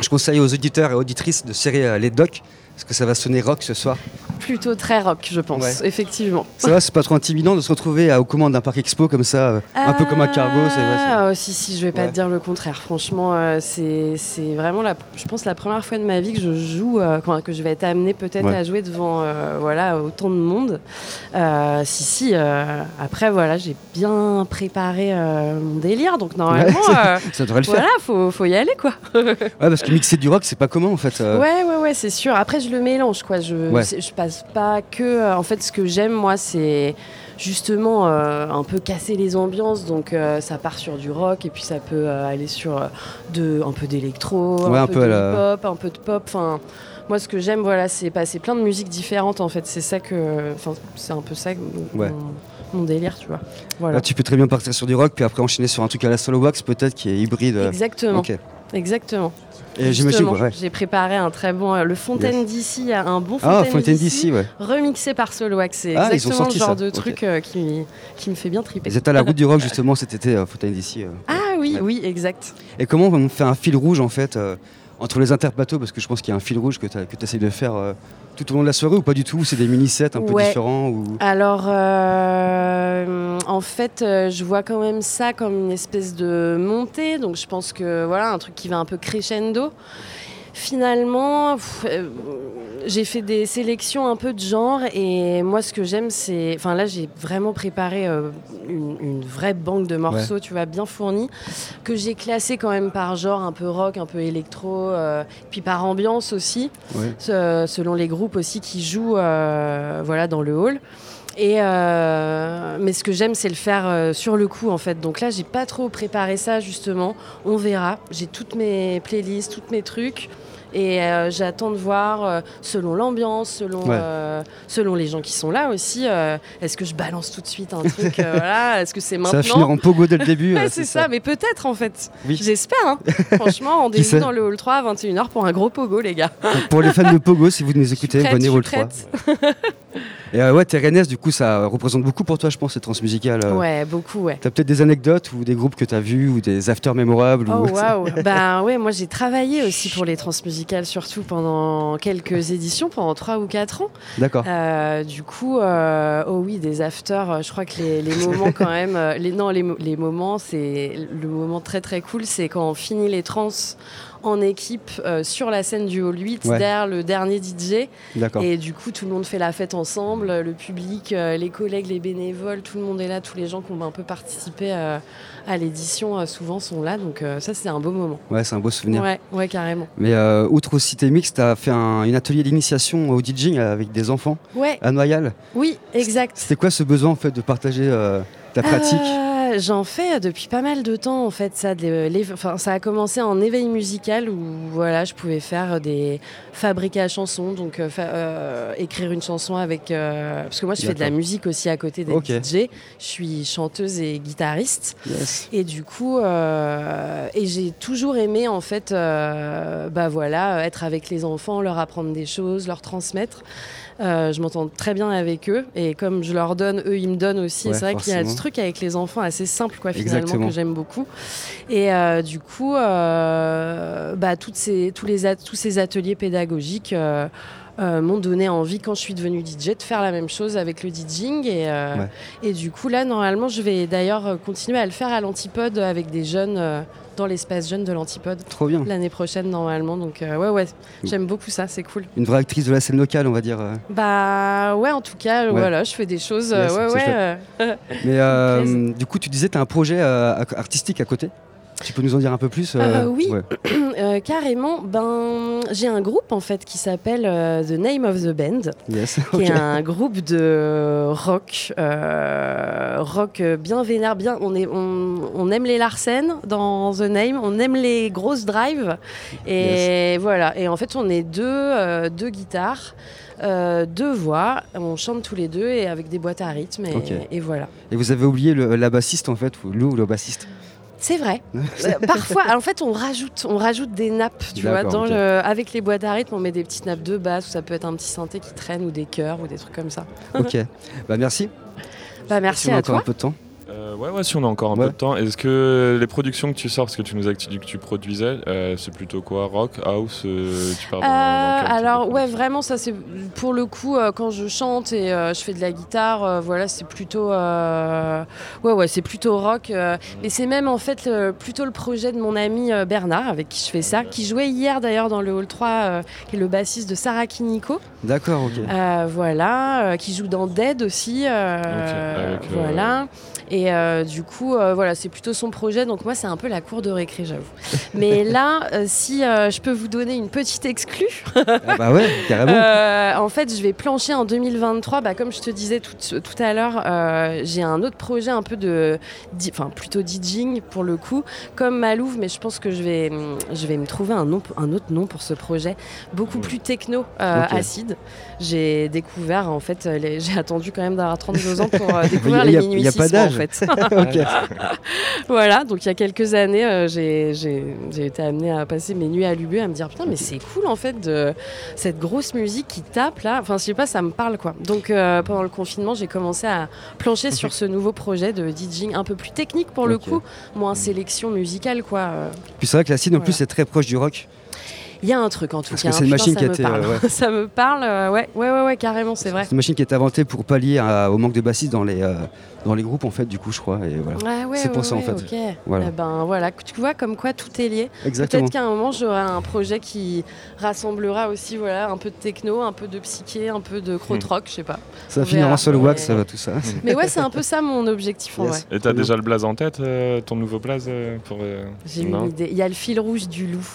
Je conseille aux auditeurs et auditrices de serrer euh, les docks parce que ça va sonner rock ce soir. Plutôt très rock, je pense, Ouais. effectivement. Ça va, c'est pas trop intimidant de se retrouver à- aux commandes d'un parc expo comme ça, euh, un peu comme un cargo, vrai. c'est- Ah, oh, si, si, je vais pas Ouais. te dire le contraire. Franchement, euh, c'est vraiment, la, je pense, la première fois de ma vie que je joue, euh, que je vais être amenée peut-être Ouais. à jouer devant euh, voilà, autant de monde. Si, si, après, voilà, j'ai bien préparé mon délire, donc normalement, ça devrait le faire. Voilà, faut, faut y aller, quoi. Ouais, parce que mixer du rock, c'est pas commun en fait. Ouais, ouais, ouais, c'est sûr. Après, je le mélange, quoi. Je, Ouais. je passe pas que. euh, En fait, ce que j'aime, moi, c'est justement euh, un peu casser les ambiances. Donc, euh, ça part sur du rock et puis ça peut euh, aller sur de, un peu d'électro, Ouais, un, un peu, peu de la- hip-hop, un peu de pop. Enfin, moi, ce que j'aime, voilà, c'est passer plein de musiques différentes. En fait, c'est ça que. Enfin, c'est un peu ça mon, Ouais. mon délire, tu vois. Voilà. Là, tu peux très bien partir sur du rock, puis après enchaîner sur un truc à la solo wax peut-être qui est hybride. Exactement. Exactement. Et Justement, ouais. J'ai préparé un très bon. euh, le Fontaine d'ici, un bon Ah, Fontaine, Fontaine d'ici, ouais. remixé par Soloax. C'est Ah, exactement le genre ça, de truc euh, qui, qui me fait bien triper. Ils étaient à la route du rock justement cet été, euh, Fontaine d'ici. euh. Ah oui, oui, exact. Et comment on fait un fil rouge en fait entre les interplateaux? Parce que je pense qu'il y a un fil rouge que tu essayes de faire tout au long de la soirée ou pas du tout C'est des mini-sets un peu différents ou... Alors, euh, en fait, euh, je vois quand même ça comme une espèce de montée. Donc, je pense que voilà, un truc qui va un peu crescendo. Finalement, pff, euh, j'ai fait des sélections un peu de genre et moi, ce que j'aime, c'est. Enfin, là, j'ai vraiment préparé euh, une, une vraie banque de morceaux, Ouais. tu vois, bien fournie, que j'ai classé quand même par genre, un peu rock, un peu électro, euh, puis par ambiance aussi, Ouais. selon les groupes aussi qui jouent voilà, dans le hall. Et euh, mais ce que j'aime, c'est le faire euh, sur le coup, en fait. Donc là, j'ai pas trop préparé ça, justement. On verra. J'ai toutes mes playlists, tous mes trucs. Et euh, j'attends de voir, euh, selon l'ambiance, selon, Ouais. euh, selon les gens qui sont là aussi, est-ce que je balance tout de suite un truc voilà, Est-ce que c'est Ça maintenant va finir en pogo dès le début. Ouais, c'est ça. mais peut-être en fait. Oui. J'espère. hein. Franchement, rendez-vous dans le hall 3 à 21h pour un gros pogo, les gars. Pour les fans de pogo, si vous nous écoutez, prête, venez au suis 3. prête. Et ouais, rennaise, du coup, ça représente beaucoup pour toi, je pense, cette transmusicale. euh. Ouais, beaucoup, ouais. T'as peut-être des anecdotes ou des groupes que t'as vus ou des afters mémorables Oh ou... waouh Ben ouais, moi j'ai travaillé aussi pour les transmusicales, surtout pendant quelques éditions, pendant 3 ou 4 ans. D'accord. Euh, du coup, euh, oh oui, des afters, je crois que les, les moments quand même, euh, les, non, les, les moments, c'est le moment très très cool, c'est quand on finit les trans en équipe euh, sur la scène du Hall 8 Ouais. derrière le dernier DJ. Et du coup, tout le monde fait la fête ensemble, le public, euh, les collègues, les bénévoles, tout le monde est là, tous les gens qui ont un peu participé euh, à l'édition souvent sont là, donc ça c'est un beau moment. Ouais, c'est un beau souvenir. Ouais, ouais, carrément. Mais outre aussi tes mix, t'as fait un, une atelier d'initiation au DJing avec des enfants Ouais. à Noyal. Oui, exact. C'était quoi ce besoin en fait de partager ta pratique? J'en fais depuis pas mal de temps en fait. Ça, les- enfin, ça a commencé en éveil musical où voilà, je pouvais faire des fabriquer à chansons, donc euh, fa- euh, écrire une chanson avec. euh, parce que moi, je fais de la musique aussi à côté Ok. DJ. Je suis chanteuse et guitariste. Yes. Et du coup, et j'ai toujours aimé en fait, bah voilà, être avec les enfants, leur apprendre des choses, leur transmettre. Euh, je m'entends très bien avec eux et comme je leur donne, eux ils me donnent aussi. Ouais, c'est vrai qu'il y a ce truc avec les enfants assez simple quoi finalement Exactement. que j'aime beaucoup. Et euh, du coup, euh, bah, toutes ces, tous, les tous ces ateliers pédagogiques. euh, m'ont donné envie quand je suis devenue DJ de faire la même chose avec le DJing et, euh, Ouais. et du coup là normalement je vais d'ailleurs continuer à le faire à l'antipode avec des jeunes euh, dans l'espace jeune de l'antipode Trop bien. l'année prochaine normalement donc euh, ouais ouais j'aime beaucoup ça c'est cool Une vraie actrice de la scène locale, on va dire. euh. bah ouais en tout cas Ouais. voilà je fais des choses euh, Yes, ouais ouais euh, Mais euh, du coup, tu disais, tu as un projet euh, artistique à côté. Tu peux nous en dire un peu plus euh, Euh, oui, ouais. Euh, carrément. Ben, j'ai un groupe en fait qui s'appelle The Name of the Band, Yes, qui est un groupe de rock, rock bien vénère, bien. On est, on, on aime les Larsen dans The Name, on aime les grosses drives, et voilà. Et en fait, on est deux, deux guitares. euh, deux voix, on chante tous les deux et avec des boîtes à rythme et, et voilà. Et vous avez oublié le- la bassiste en fait, ou Lou, le bassiste? C'est vrai. Euh, Parfois, en fait, on rajoute, on rajoute des nappes, tu vois, dans le, avec les boîtes à rythme, on met des petites nappes de basse, ou ça peut être un petit synthé qui traîne, ou des chœurs, ou des trucs comme ça. Ok. bah merci. Bah, merci Si on a à encore toi. un peu de temps. Euh, ouais, ouais, si on a encore un peu de temps. Est-ce que les productions que tu sors, parce que tu nous as dit que tu produisais, euh, c'est plutôt quoi Rock, house euh, Tu de alors ouais vraiment ça c'est pour le coup euh, quand je chante et euh, je fais de la guitare euh, voilà c'est plutôt euh, ouais ouais c'est plutôt rock euh, mais c'est même en fait plutôt le projet de mon ami euh, Bernard avec qui je fais ça qui jouait hier d'ailleurs dans le hall 3 euh, qui est le bassiste de Sarah Kiniko D'accord, ok. Euh, voilà, euh, qui joue dans Dead aussi. euh, avec, euh, voilà. Et euh, du coup, euh, voilà, c'est plutôt son projet. Donc moi, c'est un peu la cour de récré, j'avoue. Mais là, euh, si je peux vous donner une petite exclue. Ah bah ouais, carrément. En fait, je vais plancher en 2023. Bah, comme je te disais tout, tout à l'heure, j'ai un autre projet un peu de, enfin plutôt DJing pour le coup, comme Malouf, mais je pense que je vais, je vais me trouver un, nom, un autre nom pour ce projet, beaucoup plus techno, acide. J'ai découvert en fait, j'ai attendu quand même d'avoir 32 ans pour découvrir a- les il y a minuit pas d'âge. Fait. Voilà, donc il y a quelques années, euh, j'ai été amenée à passer mes nuits à l'UB à me dire putain mais c'est cool en fait de cette grosse musique qui tape là. Enfin je sais pas, ça me parle quoi. Donc euh, pendant le confinement, j'ai commencé à plancher sur ce nouveau projet de DJing un peu plus technique pour le coup, moins sélection musicale quoi. euh. Puis c'est vrai que l'acide en plus c'est très proche du rock. Il y a un truc en tout Parce cas. que hein, c'est une putain, machine ça qui a me été, parle. euh, ouais. ça me parle, euh, ouais, ouais, ouais, ouais, carrément, c'est vrai. C'est une machine qui a été inventée pour pallier à- au manque de bassistes dans les, euh, dans les groupes en fait, du coup je crois. Et voilà. Ouais, ouais, c'est pour ouais, ça en fait. Voilà. Eh ben voilà, tu vois comme quoi tout est lié. Exactement. Peut-être qu'à un moment j'aurai un projet qui rassemblera aussi voilà un peu de techno, un peu de psyché, un peu de krautrock, je sais pas. Ça On va finir verra. en seul wax, ça va tout ça. Mais ouais, c'est un peu ça mon objectif en vrai. Et t'as déjà le blaze en tête, euh, ton nouveau blaze euh, pour euh, J'ai une idée. Il y a le fil rouge du loup.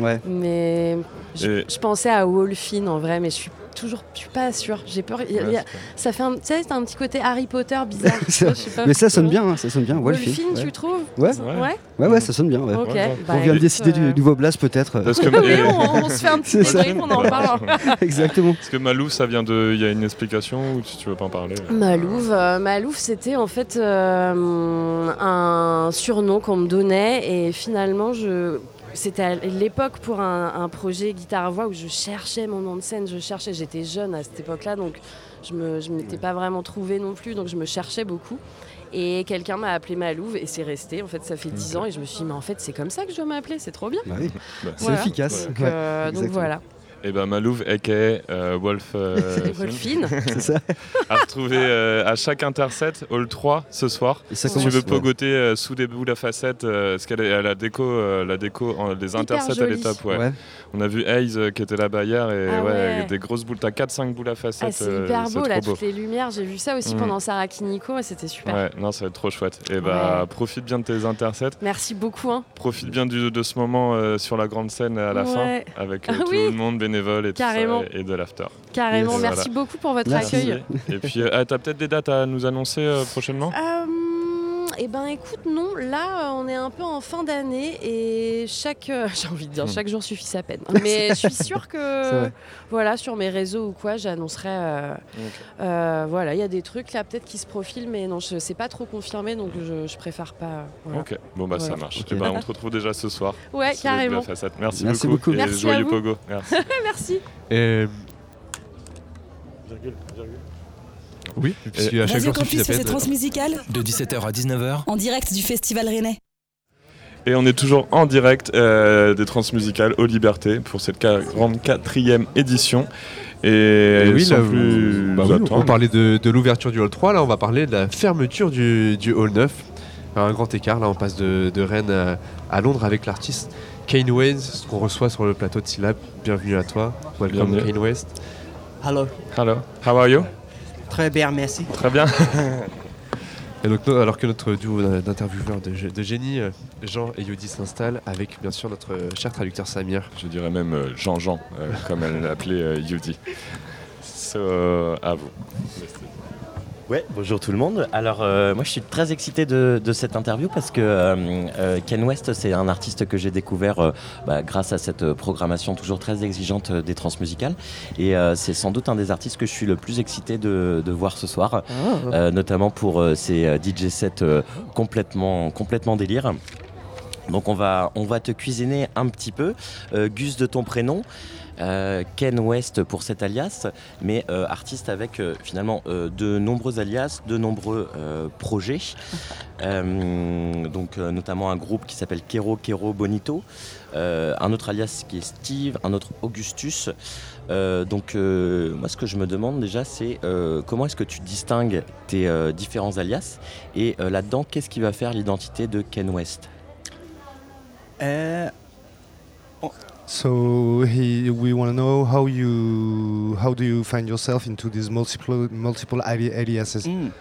Ouais. Mais je, Et- je pensais à Wolfine en vrai, mais je suis toujours, je suis pas sûre. J'ai peur. y a- Ouais, il y a- ça fait un, tu sais, c'est un petit côté Harry Potter bizarre. C'est vrai. Je sais pas Mais ça sonne bien, hein, ça sonne bien. Wolfie, Wolfine, ouais. tu trouves Ouais. Ouais. Ouais, ouais, ça sonne bien. bah, on vient de décider du euh, nouveau blast peut-être. Parce que- Oui, on- on se fait un petit C'est ça. débrief, on en parle. Exactement. Parce que Malou, ça vient de. Il y a une explication ou tu, tu veux pas en parler Malouf, euh, Malouf, c'était en fait euh, un surnom qu'on me donnait et finalement je c'était à l'époque pour un, un projet guitare-voix où je cherchais mon nom de scène, je cherchais, j'étais jeune à cette époque-là donc je je m'étais pas vraiment trouvée non plus donc je me cherchais beaucoup. Et quelqu'un m'a appelé Malouve et c'est resté. En fait, ça fait 10 ans et je me suis dit, mais en fait, c'est comme ça que je dois m'appeler, c'est trop bien. Bah oui. C'est Voilà. efficace. Donc, Ouais, euh, donc voilà. Et ben Malouv, aka euh, Wolf. euh, Wolfine. C'est ça. À retrouver euh, à chaque interset, Hall 3 ce soir. Et ça si tu veux ouais. pogoter euh, sous des boules à facettes, euh, parce qu'elle est à la déco, euh, la déco, en- les intersets à jolie. l'étape, ouais. Ouais. On a vu Hayes euh, qui était là-bas hier et Ah ouais, des grosses boules. T'as 4-5 boules à facettes. Ah, c'est euh, hyper beau là, beau. toutes les lumières. J'ai vu ça aussi Mm. pendant Sarah Kiniko et c'était super. Ouais, non, ça va être trop chouette. Et bah, Ouais. profite bien de tes intersets. Merci beaucoup. Hein. Profite bien du- de ce moment euh, sur la grande scène à la Ouais. fin, avec euh, Ah tout oui. le monde et, tout ça, Carrément. et de l'after. Carrément, Et merci beaucoup pour votre Merci. accueil. Et puis, euh, ah, t'as peut-être des dates à nous annoncer euh, prochainement? Euh, eh ben écoute, non, là euh, on est un peu en fin d'année et chaque, euh, j'ai envie de dire, chaque jour suffit sa peine. Mais je suis sûre que, voilà, sur mes réseaux ou quoi, j'annoncerai. euh, euh, voilà, il y a des trucs là peut-être qui se profilent, mais non, je sais pas trop confirmé, donc je, je préfère pas. voilà. Ok, bon bah ça marche. Et ben on te retrouve déjà ce soir. Ouais, carrément. Merci, Merci beaucoup. beaucoup. Et Merci à joyeux vous. pogo. Merci. Merci. Et... Oui, puisque à chaque Radio jour suffit Campus sa fait ses peine. transmusicales De 17h à 19h, en direct du Festival Rennais. Et on est toujours en direct euh, des transmusicales aux libertés pour cette 44e édition. Et, Et oui, là, plus bah oui, on parlait de, de l'ouverture du hall 3, là on va parler de la fermeture du, du hall 9. Alors, un grand écart, là on passe de, de Rennes à, à Londres avec l'artiste Kane West, qu'on reçoit sur le plateau de Syllab. Bienvenue à toi, welcome Bienvenue. Kane West. Hello. Hello, how are you? Très bien, merci. Très bien. Et donc, alors que notre duo d'in- d'intervieweurs de, de génie, euh, Jean et Yodi s'installent avec bien sûr notre euh, cher traducteur Samir. Je dirais même euh, Jean-Jean, euh, comme elle l'appelait euh, Yudi. So, à vous. Ouais, bonjour tout le monde. Alors euh, moi je suis très excité de, de cette interview parce que euh, euh, Ken West c'est un artiste que j'ai découvert euh, bah, grâce à cette programmation toujours très exigeante des transmusicales et c'est sans doute un des artistes que je suis le plus excité de, de voir ce soir, euh, notamment pour ces euh, DJ sets complètement, complètement délire. Donc on va, on va te cuisiner un petit peu. Gus de ton prénom. Euh, Ken West pour cet alias, mais euh, artiste avec euh, finalement euh, de nombreux alias, de nombreux euh, projets. Euh, donc euh, notamment un groupe qui s'appelle Kero Kero Bonito, euh, un autre alias qui est Steve, un autre Augustus. Euh, donc euh, moi ce que je me demande déjà c'est euh, comment est-ce que tu distingues tes euh, différents alias et euh, là-dedans qu'est-ce qui va faire l'identité de Ken West? Euh, So he, we want to know how you how do you find yourself into these multiple multiple ali- aliases? mm.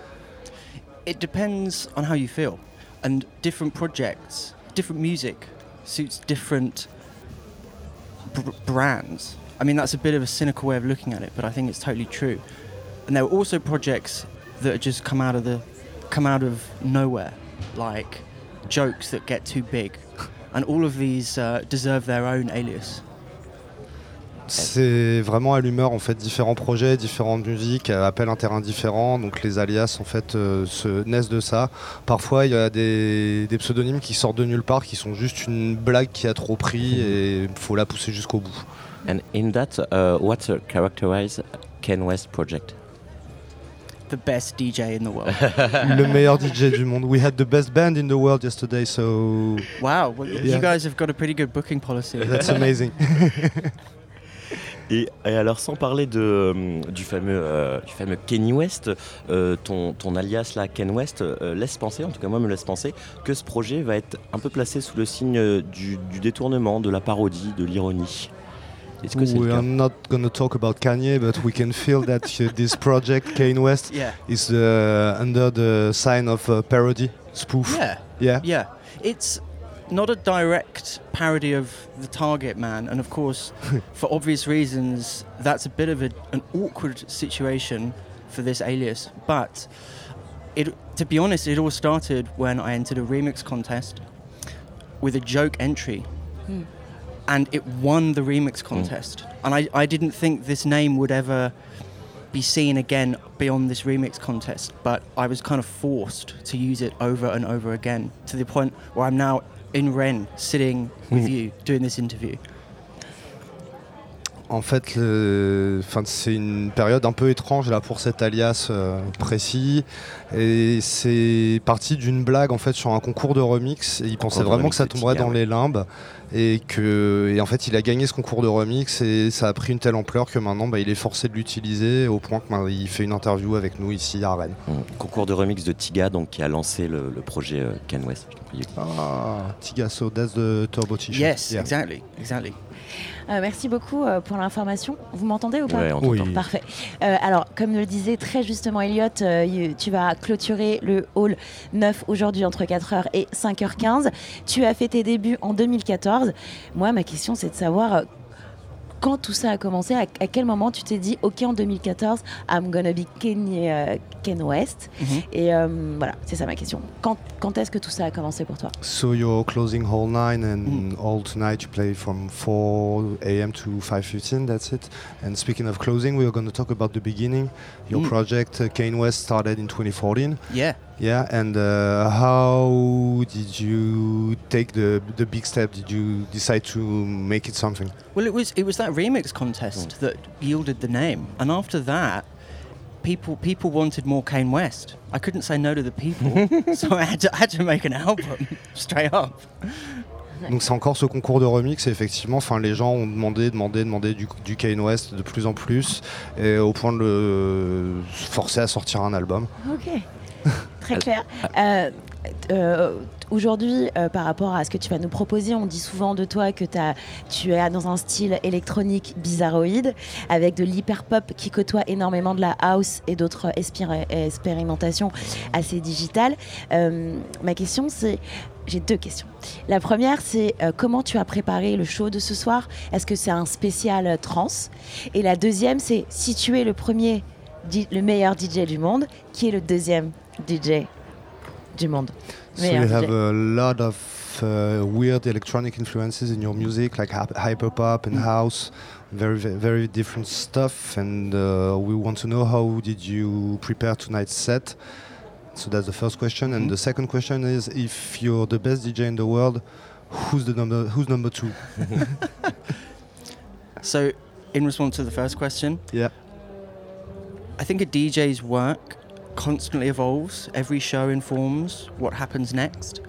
It depends on how you feel, and different projects, different music suits different br- brands. I mean, that's a bit of a cynical way of looking at it, but I think it's totally true. And there are also projects that just come out of the come out of nowhere, like jokes that get too big, and all of these uh, deserve their own alias. C'est vraiment à l'humeur en fait, différents projets, différentes musiques, euh, appellent un terrain différent, donc les alias en fait euh, se naissent de ça. Parfois il y a des, des pseudonymes qui sortent de nulle part, qui sont juste une blague qui a trop pris et il faut la pousser jusqu'au bout. And in that, uh, what uh, characterize Ken West project? The best DJ in the world. Le meilleur DJ du monde. We had the best band in the world yesterday, so Wow, well, Yeah. you guys have got a pretty good booking policy. that's amazing. Et, et alors sans parler de, euh, du, fameux, euh, du fameux Kenny West, euh, ton, ton alias là, Ken West, euh, laisse penser, en tout cas moi me laisse penser, que ce projet va être un peu placé sous le signe du, du détournement, de la parodie, de l'ironie. Est-ce que we are not going to talk about Kanye, but we can feel that uh, this project, Kane West, Yeah. is uh, under the sign of uh, parody, spoof. Yeah. Yeah. Yeah. It's not a direct parody of the Target Man, and of course, for obvious reasons, that's a bit of a, an awkward situation for this alias. But it, to be honest, it all started when I entered a remix contest with a joke entry, Hmm. And it won the remix mm. contest. And I, I didn't think this name would ever be seen again beyond this remix contest, but I was kind of forced to use it over and over again to the point where I'm now in Rennes sitting with mm. you doing this interview. En fait, le- enfin, c'est une période un peu étrange là pour cet alias euh, précis. Et c'est parti d'une blague en fait sur un concours de remix. Et il pensait vraiment que ça tomberait dans les limbes. Et que, et en fait, il a gagné ce concours de remix et ça a pris une telle ampleur que maintenant, bah, il est forcé de l'utiliser au point qu'il fait une interview avec nous ici à Rennes. Mm. Concours de remix de Tiga, donc qui a lancé le, le projet euh, Ken West. Ah, Tiga, so that's the turbo t-shirt. Yes, Yeah. exactly, exactly. Euh, merci beaucoup euh, pour l'information. Vous m'entendez ou pas Ouais, on. Oui. Parfait. Euh, alors, comme le disait très justement Elliot, euh, tu vas clôturer le hall 9 aujourd'hui entre 4h et 5h15. Tu as fait tes débuts en 2014. Moi, ma question, c'est de savoir euh, quand tout ça a commencé, à, à quel moment tu t'es dit, OK, en 2014, I'm gonna be Ken, euh, Ken West. Mhm. Et euh, voilà, c'est ça ma question. Quand, quand est-ce que tout ça a commencé pour toi? So you're closing hall 9 and all tonight you play from 4 a.m. to 5.15, that's it. And speaking of closing, we're going to talk about the beginning. Your Mm. project, uh, Kane West, started in 2014. Yeah. Yeah, and uh, how did you take the, the big step? Did you decide to make it something? Well, it was it was that remix contest that yielded the name, and after that, people people wanted more Kane West. I couldn't say no to the people, so I had to I had to make an album straight up. Donc c'est encore ce concours de remix et effectivement enfin les gens ont demandé demandé demandé du, du Kane West de plus en plus et au point de le forcer à sortir un album. Ok, très clair. Euh, euh, Aujourd'hui, euh, par rapport à ce que tu vas nous proposer, on dit souvent de toi que tu es dans un style électronique bizarroïde, avec de l'hyper-pop qui côtoie énormément de la house et d'autres expéri- expérimentations assez digitales. Ma question, c'est... J'ai deux questions. La première, c'est comment tu as préparé le show de ce soir? Est-ce que c'est un spécial euh, trans? Et la deuxième, c'est si tu es le premier, le meilleur DJ du monde, qui est le deuxième? DJ du monde So you DJ. have a lot of uh, weird electronic influences in your music, like hyp- hyperpop and house, very very different stuff. And uh, we want to know how did you prepare tonight's set? So that's the first question. And the second question is, if you're the best DJ in the world, who's the number? Who's number two? So, in response to the first question, yeah. I think a DJ's work constantly evolves. Every show informs what happens next,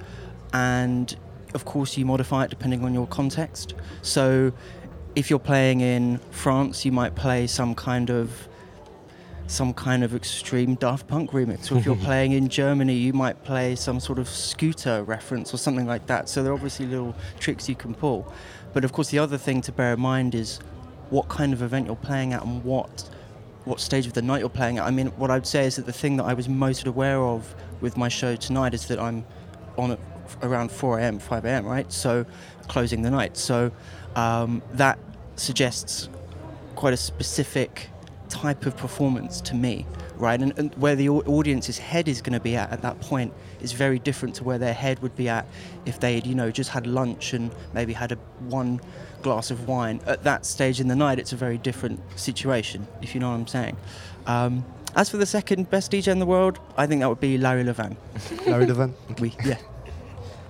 and of course, you modify it depending on your context. So, if you're playing in France, you might play some kind of some kind of extreme Daft Punk remix. Or if you're playing in Germany, you might play some sort of scooter reference or something like that. So there are obviously little tricks you can pull. But of course, the other thing to bear in mind is what kind of event you're playing at and what what stage of the night you're playing at. I mean, what I'd say is that the thing that I was most aware of with my show tonight is that I'm on around 4 a.m., 5 a.m., right? So closing the night. So um, that suggests quite a specific type of performance to me, right? And, and where the audience's head is going to be at at that point is very different to where their head would be at if they had, you know, just had lunch and maybe had a one glass of wine. At that stage in the night, it's a very different situation, if you know what I'm saying. Um, as for the second best DJ in the world, I think that would be Larry Levan. Larry Levan yeah.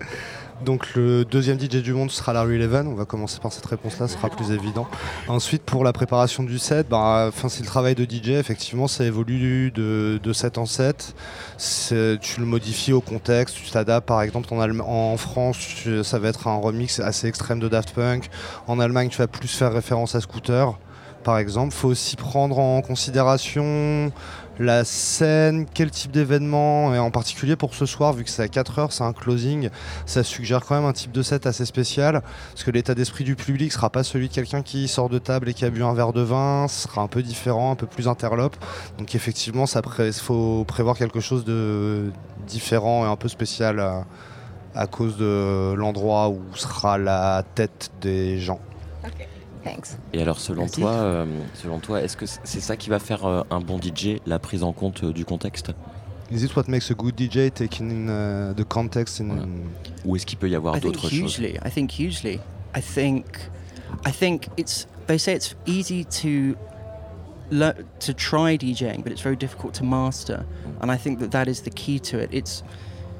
Donc le deuxième DJ du monde sera Larry Levan. On va commencer par cette réponse-là, ce sera plus évident. Ensuite, pour la préparation du set, bah, c'est le travail de DJ. Effectivement, ça évolue de, de set en set. Tu le modifies au contexte, tu t'adaptes. Par exemple, en, France, ça va être un remix assez extrême de Daft Punk. En Allemagne, tu vas plus faire référence à Scooter. Par exemple, faut aussi prendre en considération la scène, quel type d'événement, et en particulier pour ce soir, vu que c'est à 4 heures, c'est un closing, ça suggère quand même un type de set assez spécial, parce que l'état d'esprit du public sera pas celui de quelqu'un qui sort de table et qui a bu un verre de vin, ce sera un peu différent, un peu plus interlope. Donc effectivement, il faut prévoir quelque chose de différent et un peu spécial à cause de l'endroit où sera la tête des gens. Thanks. Et alors, selon Merci. toi, euh, selon toi, est-ce que c'est ça qui va faire euh, un bon DJ, la prise en compte euh, du contexte? Is it what makes a good DJ taking in uh, the context in Ou est-ce qu'il peut y avoir I think d'autres choses? hugely. I think hugely. I think, I think it's. They say it's easy to, to try DJing, but it's very difficult to master. And I think that that is the key to it. It's,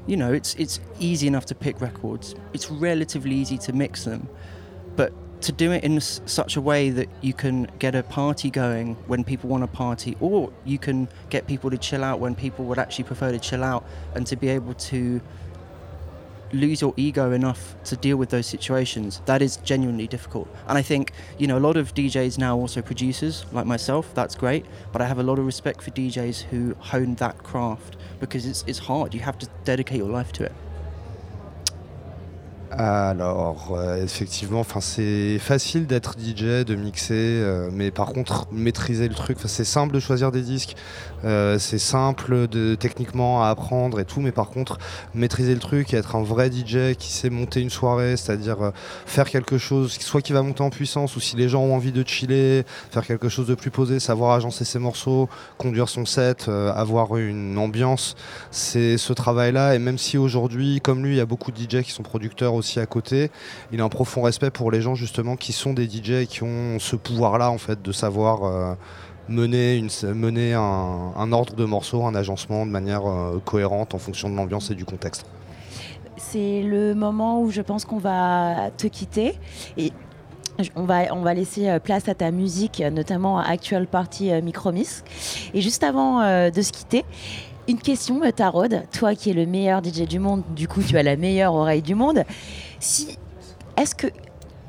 you know, it's it's easy enough to pick records. It's relatively easy to mix them, but to do it in such a way that you can get a party going when people want a party, or you can get people to chill out when people would actually prefer to chill out, and to be able to lose your ego enough to deal with those situations. That is genuinely difficult. And i think you know a lot of djs now also producers like myself that's great but i have a lot of respect for djs who hone that craft because it's, it's hard. You have to dedicate your life to it Alors, euh, effectivement, c'est facile d'être DJ, de mixer, euh, mais par contre, maîtriser le truc, c'est simple de choisir des disques, euh, c'est simple de techniquement à apprendre et tout, mais par contre, maîtriser le truc et être un vrai DJ qui sait monter une soirée, c'est-à-dire faire quelque chose, soit qui va monter en puissance, ou si les gens ont envie de chiller, faire quelque chose de plus posé, savoir agencer ses morceaux, conduire son set, avoir une ambiance, c'est ce travail-là. Et même si aujourd'hui, comme lui, il y a beaucoup de DJ qui sont producteurs à côté, il a un profond respect pour les gens justement qui sont des DJ et qui ont ce pouvoir-là en fait de savoir euh, mener, une, mener un, ordre de morceaux, un agencement de manière euh, cohérente en fonction de l'ambiance et du contexte. C'est le moment où je pense qu'on va te quitter. Et on va, on va laisser euh, place à ta musique, notamment Actual Party Micromix. Et juste avant de se quitter, une question, euh, Tarod, toi qui es le meilleur DJ du monde, du coup tu as la meilleure oreille du monde. Si, est-ce que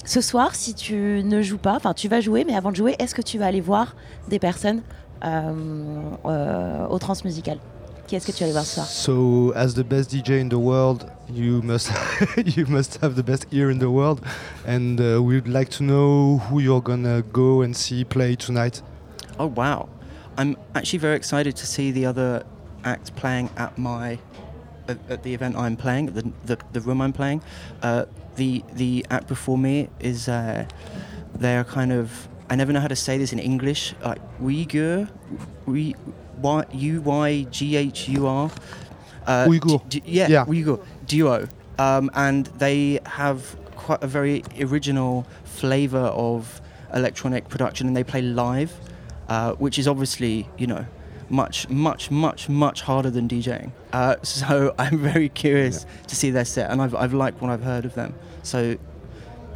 ce soir, si tu ne joues pas, enfin tu vas jouer, mais avant de jouer, est-ce que tu vas aller voir des personnes euh, euh, au transmusical Qui est-ce que tu vas aller voir ce soir? So, as the best DJ in the world, you must you must have the best ear in the world, and uh, we'd like to know who you're gonna go and see play tonight. oh wow i'm actually very excited to see the other acts playing at my at, at the event i'm playing the, the, the room i'm playing uh, the the act before me is uh, they're kind of I never know how to say this in English. Like Uyghur, we y u y g h u r. Uh, Uyghur. d- yeah, Yeah. Uyghur duo, um, and they have quite a very original flavour of electronic production, and they play live, uh, which is obviously you know much, much, much, much harder than DJing. Uh, so I'm very curious to see their set, and I've, I've liked what I've heard of them. So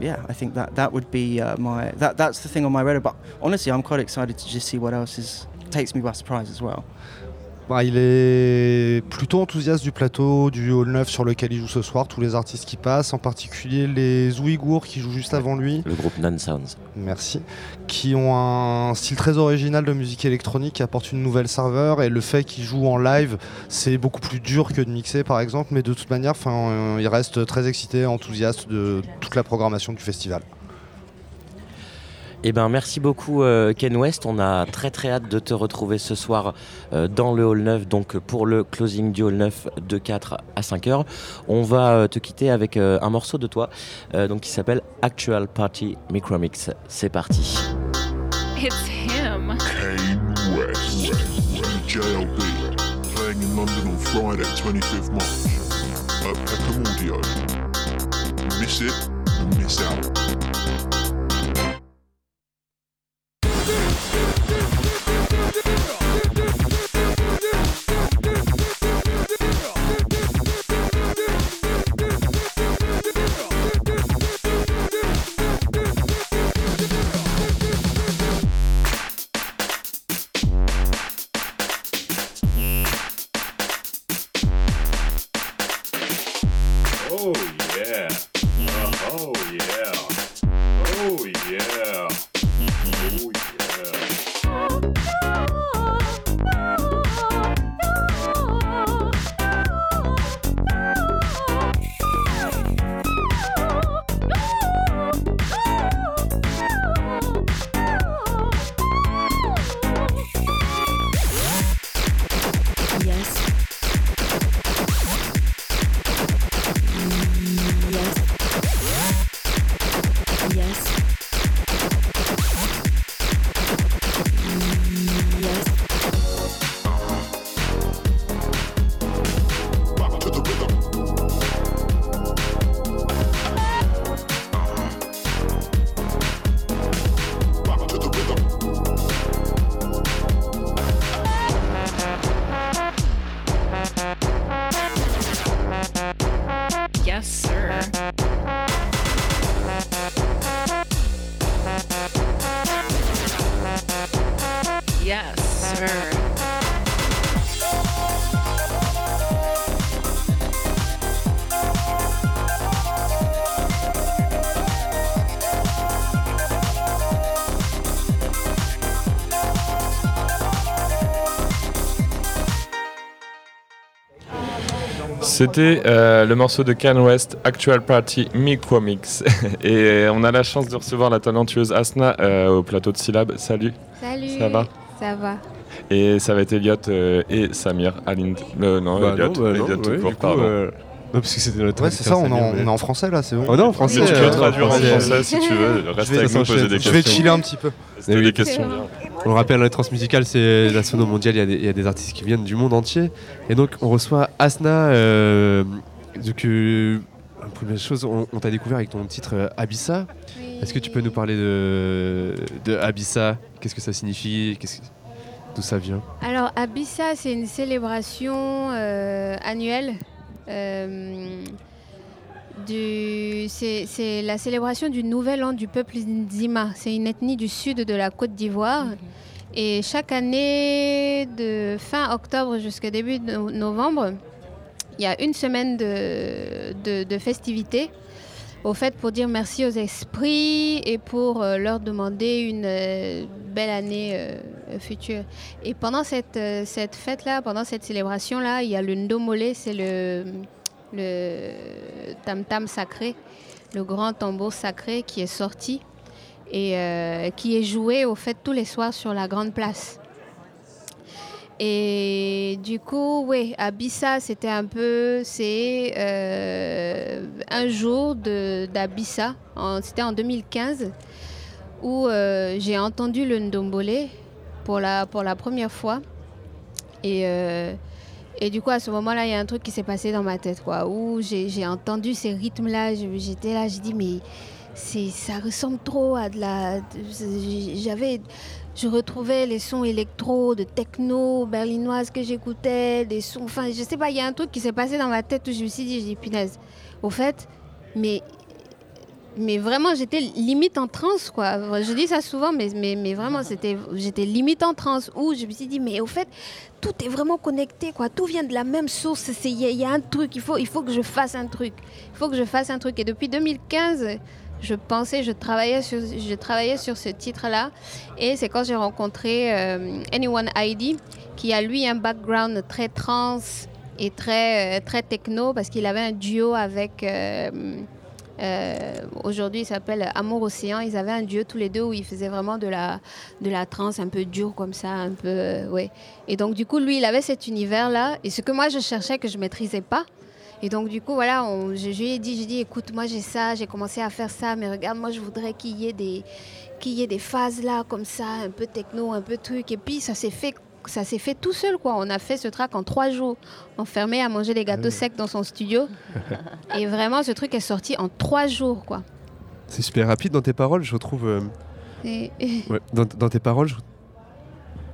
yeah, I think that that would be uh, my that that's the thing on my radar. But honestly, I'm quite excited to just see what else is takes me by surprise as well. Bah, il est plutôt enthousiaste du plateau du Hall 9 sur lequel il joue ce soir, tous les artistes qui passent, en particulier les Ouïghours qui jouent juste avant lui. Le groupe Non Sounds. Merci. Qui ont un style très original de musique électronique, qui apporte une nouvelle serveur. Et le fait qu'ils jouent en live, c'est beaucoup plus dur que de mixer par exemple. Mais de toute manière, euh, il reste très excité, enthousiaste de toute la programmation du festival. Eh ben, merci beaucoup euh, Ken West. On a très très hâte de te retrouver ce soir euh, dans le Hall 9, donc pour le closing du Hall 9 de 4 à 5 heures. On va euh, te quitter avec euh, un morceau de toi euh, donc, qui s'appelle Actual Party Micromix. C'est parti. It's him. Kane West, JLB, playing in London on Friday, 25th March, at Peckham Audio. Miss it, miss out. Oh yeah. C'était euh, le morceau de Kanye West, Actual Party Micro Mix. Et on a la chance de recevoir la talentueuse Asna euh, au plateau de Syllab. Salut. Salut. Ça va? Ça va. Et ça va être Elliot euh, et Samir euh, non, Bah Elliot, non, bah non, Elliot ouais, tout court, du coup, pardon. euh, non, parce que c'était notre Ouais, c'est ça, on est en- on est en français, là, c'est bon. On est en français. Mais tu peux euh, traduire en français. si tu veux, reste Je vais- avec nous, poser des Je vais questions. chiller un petit peu. C'était des questions bien. On le rappelle, la transmusicale, c'est la sono mondiale. Il y, a des, il y a des artistes qui viennent du monde entier. Et donc, on reçoit Asna. Euh, donc, euh, première chose, on, on t'a découvert avec ton titre euh, Abissa. Est-ce que tu peux nous parler de, de Abissa? Qu'est-ce que ça signifie? D'où ça vient? Alors, Abissa, c'est une célébration euh, annuelle. euh, c'est la célébration du nouvel an du peuple Nzima. C'est une ethnie du sud de la Côte d'Ivoire. Et chaque année, de fin octobre jusqu'au début no- novembre, il y a une semaine de, de, de festivités. Au fait, pour dire merci aux esprits et pour euh, leur demander une euh, belle année euh, future. Et pendant cette, cette fête-là, pendant cette célébration-là, il y a le Ndomolé, c'est le, le tam-tam sacré, le grand tambour sacré qui est sorti et euh, qui est joué au fait tous les soirs sur la grande place. Et du coup, oui, Abissa, c'était un peu, c'est euh, un jour d'Abissa, c'était en 2015, où euh, j'ai entendu le Ndombole pour la, pour la première fois. Et, et du coup, à ce moment-là, il y a un truc qui s'est passé dans ma tête, quoi, où j'ai entendu ces rythmes-là, je- j'étais là, j'ai dit, mais ça ressemble trop à de la... J'avais... Je retrouvais les sons électro, de techno, berlinoise que j'écoutais, des sons... Enfin, je sais pas, il y a un truc qui s'est passé dans ma tête où je me suis dit, j'ai dit, punaise, au fait, mais... Mais vraiment, j'étais limite en transe, quoi. Je dis ça souvent, mais, mais, mais vraiment, c'était, j'étais limite en transe où je me suis dit, mais au fait, tout est vraiment connecté, quoi. Tout vient de la même source. Il y, a- un truc, il faut, il faut que je fasse un truc. Il faut que je fasse un truc. Et depuis 2015, je pensais, je travaillais sur, je travaillais sur ce titre-là. Et c'est quand j'ai rencontré euh, Anyone ID, qui a lui un background très trans et très, euh, très techno, parce qu'il avait un duo avec. euh, Aujourd'hui, il s'appelle Amour Océan. Ils avaient un duo tous les deux où ils faisaient vraiment de la, de la trance un peu dure comme ça, un peu. euh, ouais. Et donc, du coup, lui, il avait cet univers-là. Et ce que moi, je cherchais, que je maîtrisais pas. Et donc, du coup, voilà, je, je lui ai dit, j'ai dit, écoute, moi, j'ai ça, j'ai commencé à faire ça, mais regarde, moi, je voudrais qu'il y ait qu'il y ait des phases là, comme ça, un peu techno, un peu truc. Et puis, ça s'est fait. Ça s'est fait tout seul, quoi. On a fait ce track en trois jours, enfermé à manger des gâteaux secs dans son studio. Et vraiment, ce truc est sorti en trois jours, quoi. C'est super rapide dans tes paroles, je retrouve. euh, Et- ouais, dans, dans tes paroles, je...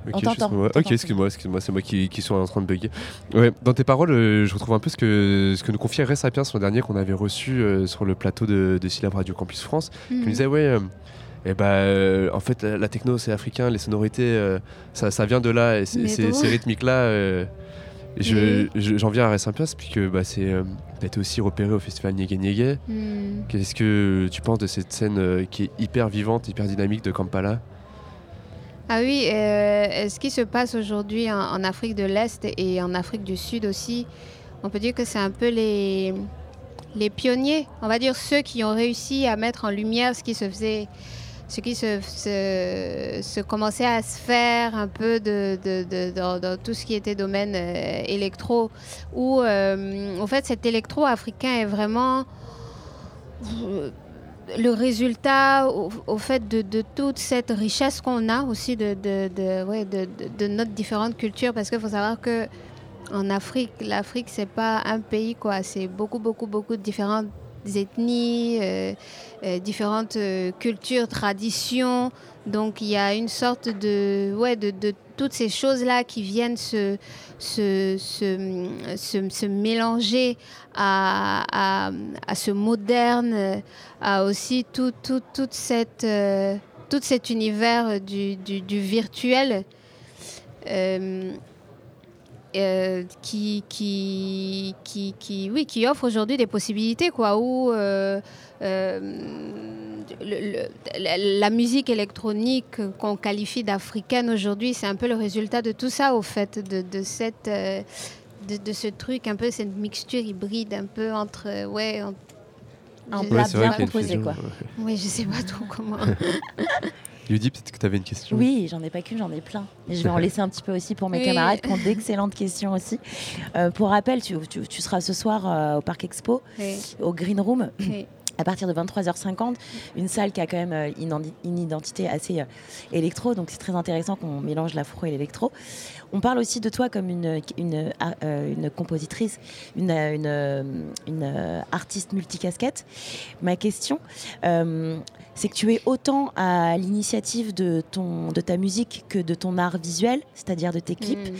On Ok, t'entend, excuse-moi. excuse-moi, excuse-moi, c'est moi qui, qui suis en train de bugger. Ouais, dans tes paroles, euh, je retrouve un peu ce que, ce que nous confiait Ray Sapiens l'an dernier qu'on avait reçu euh, sur le plateau de, de Syllab Radio Campus France. Qui Mhm. nous disait, ouais, euh, eh ben, euh, en fait, la, techno, c'est africain, les sonorités, euh, ça, ça vient de là, et ces rythmiques-là. euh, et je- J'en viens à Sapiens, puisque bah, c'est, t'as été aussi repéré au festival Niégué Niégué. Hmm. Qu'est-ce que tu penses de cette scène qui est hyper vivante, hyper dynamique de Kampala? Ah oui, ce qui se passe aujourd'hui en, en Afrique de l'Est et en Afrique du Sud aussi, on peut dire que c'est un peu les, les pionniers, on va dire ceux qui ont réussi à mettre en lumière ce qui se faisait, ce qui se, commençait à se faire un peu de, dans, tout ce qui était domaine euh, électro, où euh, en fait cet électro africain est vraiment euh, le résultat au, fait de, toute cette richesse qu'on a aussi de, de, ouais, de, notre différentes cultures. Parce qu'il faut savoir que en Afrique, l'Afrique c'est pas un pays quoi, c'est beaucoup beaucoup beaucoup de différentes ethnies, euh, euh, différentes euh, cultures, traditions. Donc il y a une sorte de ouais de, toutes ces choses-là qui viennent se, se, se, se- mélanger à, à, ce moderne, à aussi tout, cette, cet univers du, du, virtuel. Euh, qui, qui, qui, qui, oui, qui offre aujourd'hui des possibilités, quoi, où euh, euh, le- le- la, musique électronique qu'on qualifie d'africaine aujourd'hui, c'est un peu le résultat de tout ça, au fait, de, de cette... de, de ce truc, un peu cette mixture hybride, un peu entre... Ouais, en- Un je- plat bien composé, quoi. Oui, je sais pas trop comment. Lydie, peut-être que tu avais une question Oui, j'en ai pas qu'une, j'en ai plein. Et je vais en laisser un petit peu aussi pour mes Oui. camarades qui ont d'excellentes questions aussi. Euh, pour rappel, tu, tu- tu seras ce soir euh, au Parc Expo, Oui. au Green Room. Oui. À partir de 23h50, une salle qui a quand même euh, une, identité assez électro, donc c'est très intéressant qu'on mélange l'afro et l'électro. On parle aussi de toi comme une, une, une compositrice, une, une, une, artiste multicasquette. Ma question, euh, c'est que tu es autant à l'initiative de, ton, de ta musique que de ton art visuel, c'est-à-dire de tes clips.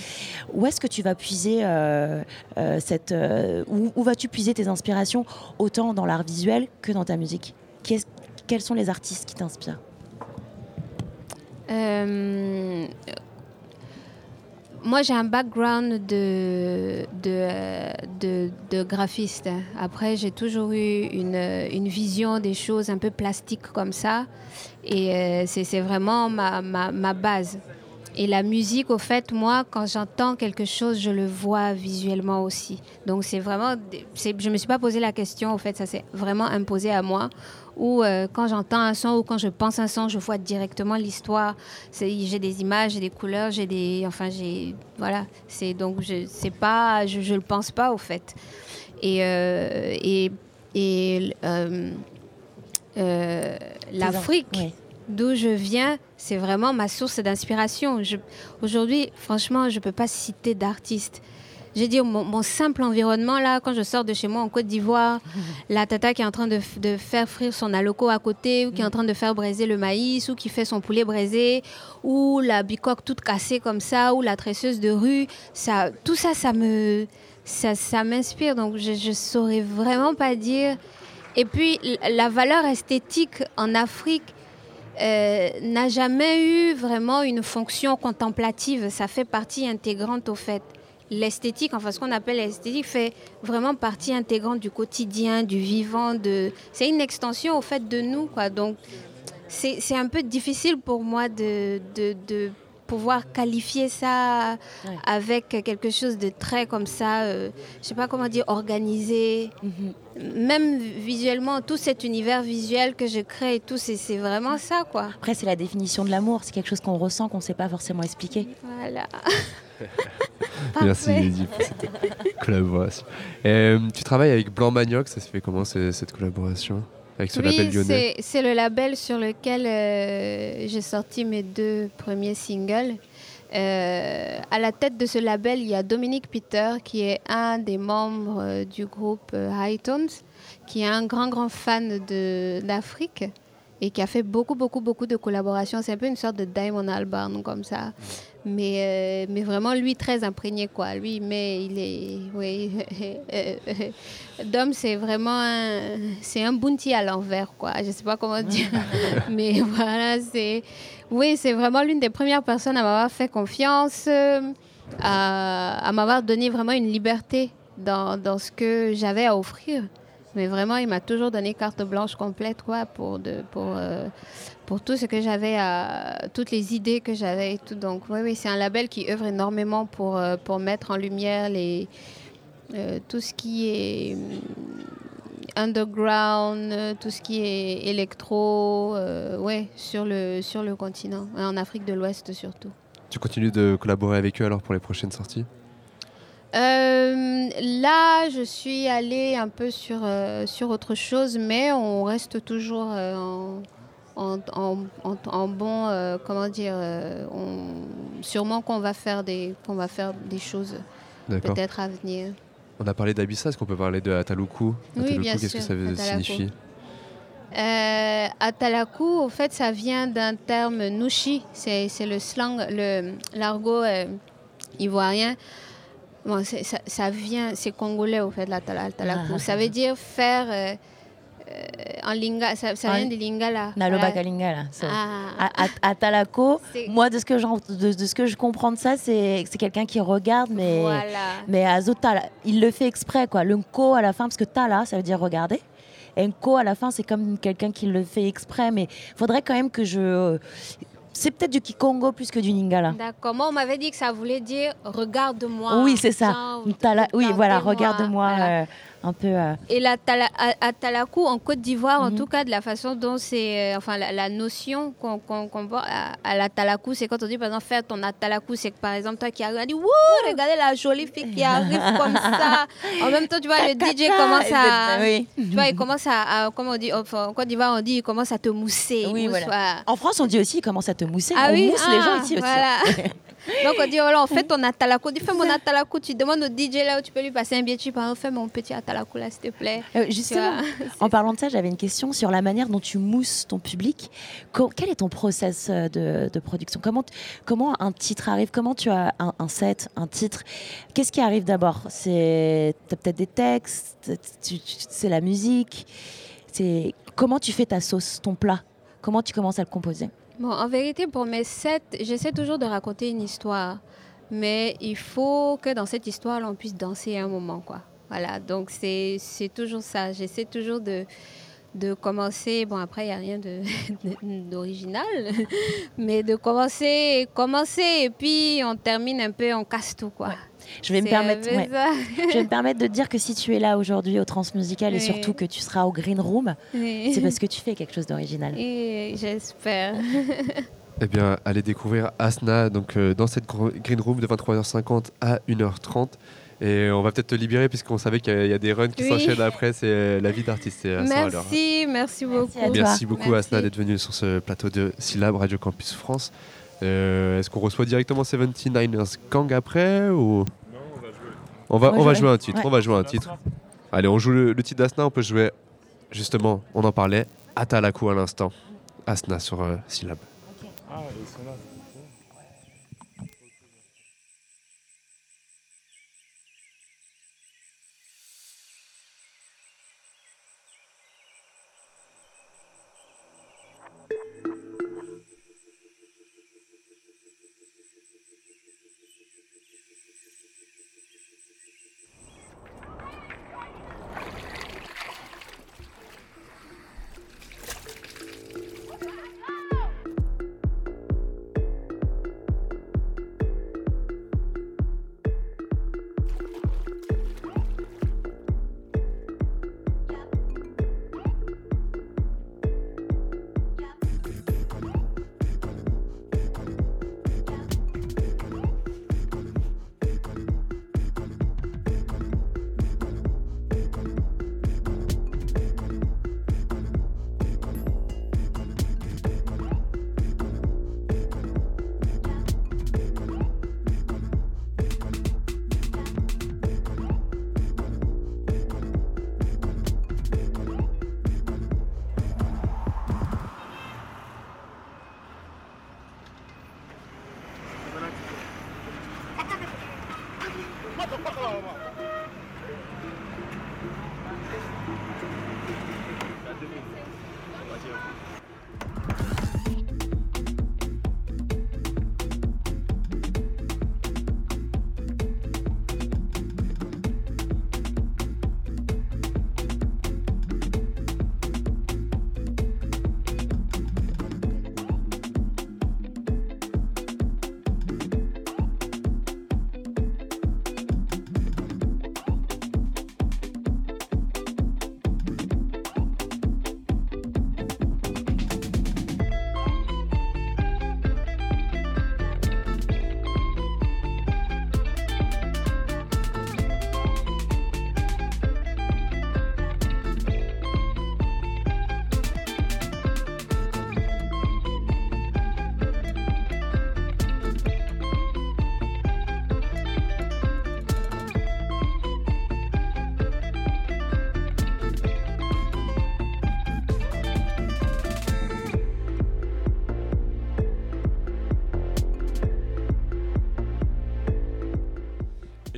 Où est-ce que tu vas puiser euh, euh, cette, euh, où, où vas-tu puiser tes inspirations autant dans l'art visuel que dans ta musique? Quels sont les artistes qui t'inspirent? Moi, j'ai un background de, de, de, graphiste. Après, j'ai toujours eu une, une vision des choses un peu plastiques comme ça. Et euh, c'est vraiment ma, ma, ma base. Et la musique, au fait, moi, quand j'entends quelque chose, je le vois visuellement aussi. Donc, c'est vraiment. Je ne me suis pas posé la question, au fait, ça s'est vraiment imposé à moi. Ou euh, quand j'entends un son ou quand je pense un son, je vois directement l'histoire. J'ai des images, j'ai des couleurs, j'ai des. Enfin, j'ai. Voilà. C'est donc, je pas. Je ne le pense pas, au fait. Et. euh, et, et euh, L'Afrique, d'où je viens, c'est vraiment ma source d'inspiration. Aujourd'hui, franchement, je ne peux pas citer d'artistes. Veux dire, mon, mon simple environnement, là, quand je sors de chez moi en Côte d'Ivoire, la tata qui est en train de, faire frire son aloco à côté, ou qui est en train de faire braiser le maïs, ou qui fait son poulet braisé, ou la bicoque toute cassée comme ça, ou la tresseuse de rue, ça, tout ça, ça me, ça, ça m'inspire. Donc, je ne saurais vraiment pas dire. Et puis, la valeur esthétique en Afrique, euh, n'a jamais eu vraiment une fonction contemplative. Ça fait partie intégrante au fait. L'esthétique, enfin ce qu'on appelle l'esthétique, fait vraiment partie intégrante du quotidien, du vivant. De... C'est une extension au fait de nous. Quoi. Donc c'est un peu difficile pour moi de, de, de pouvoir qualifier ça avec quelque chose de très comme ça, euh, je sais pas comment dire, organisé. Même visuellement, tout cet univers visuel que je crée et tout, c'est c'est vraiment ça, quoi. Après, c'est la définition de l'amour, c'est quelque chose qu'on ressent, qu'on ne sait pas forcément expliquer. Voilà. Merci. Lydie pour cette collaboration. Euh, tu travailles avec Blanc Manioc, ça se fait comment cette collaboration Avec ce label lyonnais c'est- le label sur lequel euh, j'ai sorti mes deux premiers singles. Euh, à la tête de ce label, il y a Dominique Peter, qui est un des membres euh, du groupe High Tones, qui est un grand, grand fan d'Afrique et qui a fait beaucoup, beaucoup, beaucoup de collaborations. C'est un peu une sorte de Diamond Albarn, comme ça. Mais, euh, mais vraiment, lui, très imprégné, quoi. Lui, mais il est... Oui. Dom, c'est vraiment un... C'est un bounty à l'envers, quoi. Je sais pas comment dire. mais voilà, c'est... Oui, c'est vraiment l'une des premières personnes à m'avoir fait confiance, euh, à, à m'avoir donné vraiment une liberté dans, dans ce que j'avais à offrir. Mais vraiment, il m'a toujours donné carte blanche complète quoi, pour, pour, euh, pour tout ce que j'avais, toutes les idées que j'avais et tout. Donc, oui, oui, c'est un label qui œuvre énormément pour, euh, pour mettre en lumière les, euh, tout ce qui est underground, tout ce qui est électro, ouais, sur le, sur le continent, en Afrique de l'Ouest surtout. Tu continues de collaborer avec eux alors pour les prochaines sorties? Euh, là, je suis allée un peu sur, euh, sur autre chose, mais on reste toujours euh, en, en, en- bon, comment dire, on- sûrement qu'on va faire des, qu'on va faire des choses peut-être à venir. On a parlé d'Abissa, est-ce qu'on peut parler de Ataluku? Oui, Ataluku, bien qu'est-ce que ça veut- Atalaku. signifie Euh, Atalaku, en fait, ça vient d'un terme nushi. C'est le slang, le- l'argot ivoirien. Bon, c'est- ça, ça vient, c'est congolais, au fait, l'Atalaku. Ah. ça veut dire faire euh, euh, en linga. Ça, ça En- vient du lingala. Naloba Voilà. Kalinga, là. so. Ah. À, à- à Talako, moi, de ce, que j'en- de, de ce que je comprends de ça, c'est c'est quelqu'un qui regarde, mais, Voilà. mais à Zotala, il le fait exprès, quoi. Le nko à la fin, parce que Tala, ça veut dire regarder. Et nko à la fin, c'est comme quelqu'un qui le fait exprès, mais faudrait quand même que je. C'est peut-être du Kikongo plus que du Lingala. D'accord. Moi, on m'avait dit que ça voulait dire regarde-moi. Oui, c'est ça. Genre, oui, voilà, regarde-moi euh, un peu. euh, Et la tala, à, à Talakou, en Côte d'Ivoire, en Mhm. tout cas, de la façon dont c'est. euh, enfin, la, la notion qu'on voit à, à la Talakou, c'est quand on dit, par exemple, faire ton Atalakou, c'est que par exemple, toi qui arrives, on dit, Wouh, regardez la jolie fille qui arrive comme ça. En même temps, tu vois, le DJ commence à. Oui. Tu vois, il commence à. à- comment on dit enfin, En Côte d'Ivoire, on dit, il commence à te mousser. Oui, mousse, voilà. En France, on dit aussi, il commence à te mousser. Ah on oui mousse les gens Ah, ici aussi. voilà. Donc on dit, voilà, on fait ton atalakou. Dis, fais mon atalakou. Tu demandes au DJ là où tu peux lui passer un billet. Tu parles, fais mon petit atalakou là, s'il te plaît. Euh, Tu justement, en parlant de ça, j'avais une question sur la manière dont tu mousses ton public. Quel est ton process euh, de, de production? Comment, comment un titre arrive? Comment tu as un, un set, un titre? Qu'est-ce qui arrive d'abord? C'est peut-être des textes, tu- tu- c'est la musique. C'est comment tu fais ta sauce, ton plat? Comment tu commences à le composer? Bon, en vérité, pour mes sets, j'essaie toujours de raconter une histoire. Mais il faut que dans cette histoire, on puisse danser un moment, quoi. Voilà, donc c'est toujours ça. J'essaie toujours de, de commencer. Bon, après, il n'y a rien d'original. mais de commencer, commencer, et puis on termine un peu, on casse tout, quoi. Je vais, me permettre, un peu ouais. ça. je vais me permettre de te dire que si tu es là aujourd'hui au Transmusical et Oui. surtout que tu seras au Green Room, Oui. c'est parce que tu fais quelque chose d'original. Et j'espère. Eh bien, allez découvrir Asna donc, euh, dans cette green room de 23h50 à 1h30. Et on va peut-être te libérer puisqu'on savait qu'il y a- il y, a des runs qui Oui. s'enchaînent après. C'est euh, la vie d'artiste. à Sarah Laura. Merci, merci beaucoup. Merci beaucoup Asna d'être venue sur ce plateau de Syllab Radio Campus France. Euh, Est-ce qu'on reçoit directement 79ers Gang après ou on va, On va on va jouer. jouer un titre. Ouais. On va jouer un titre. Allez, on joue le, le titre d'Asna. On peut jouer justement. On en parlait. Atalaku à l'instant. Asna sur euh, Syllab. Ah, ils sont là.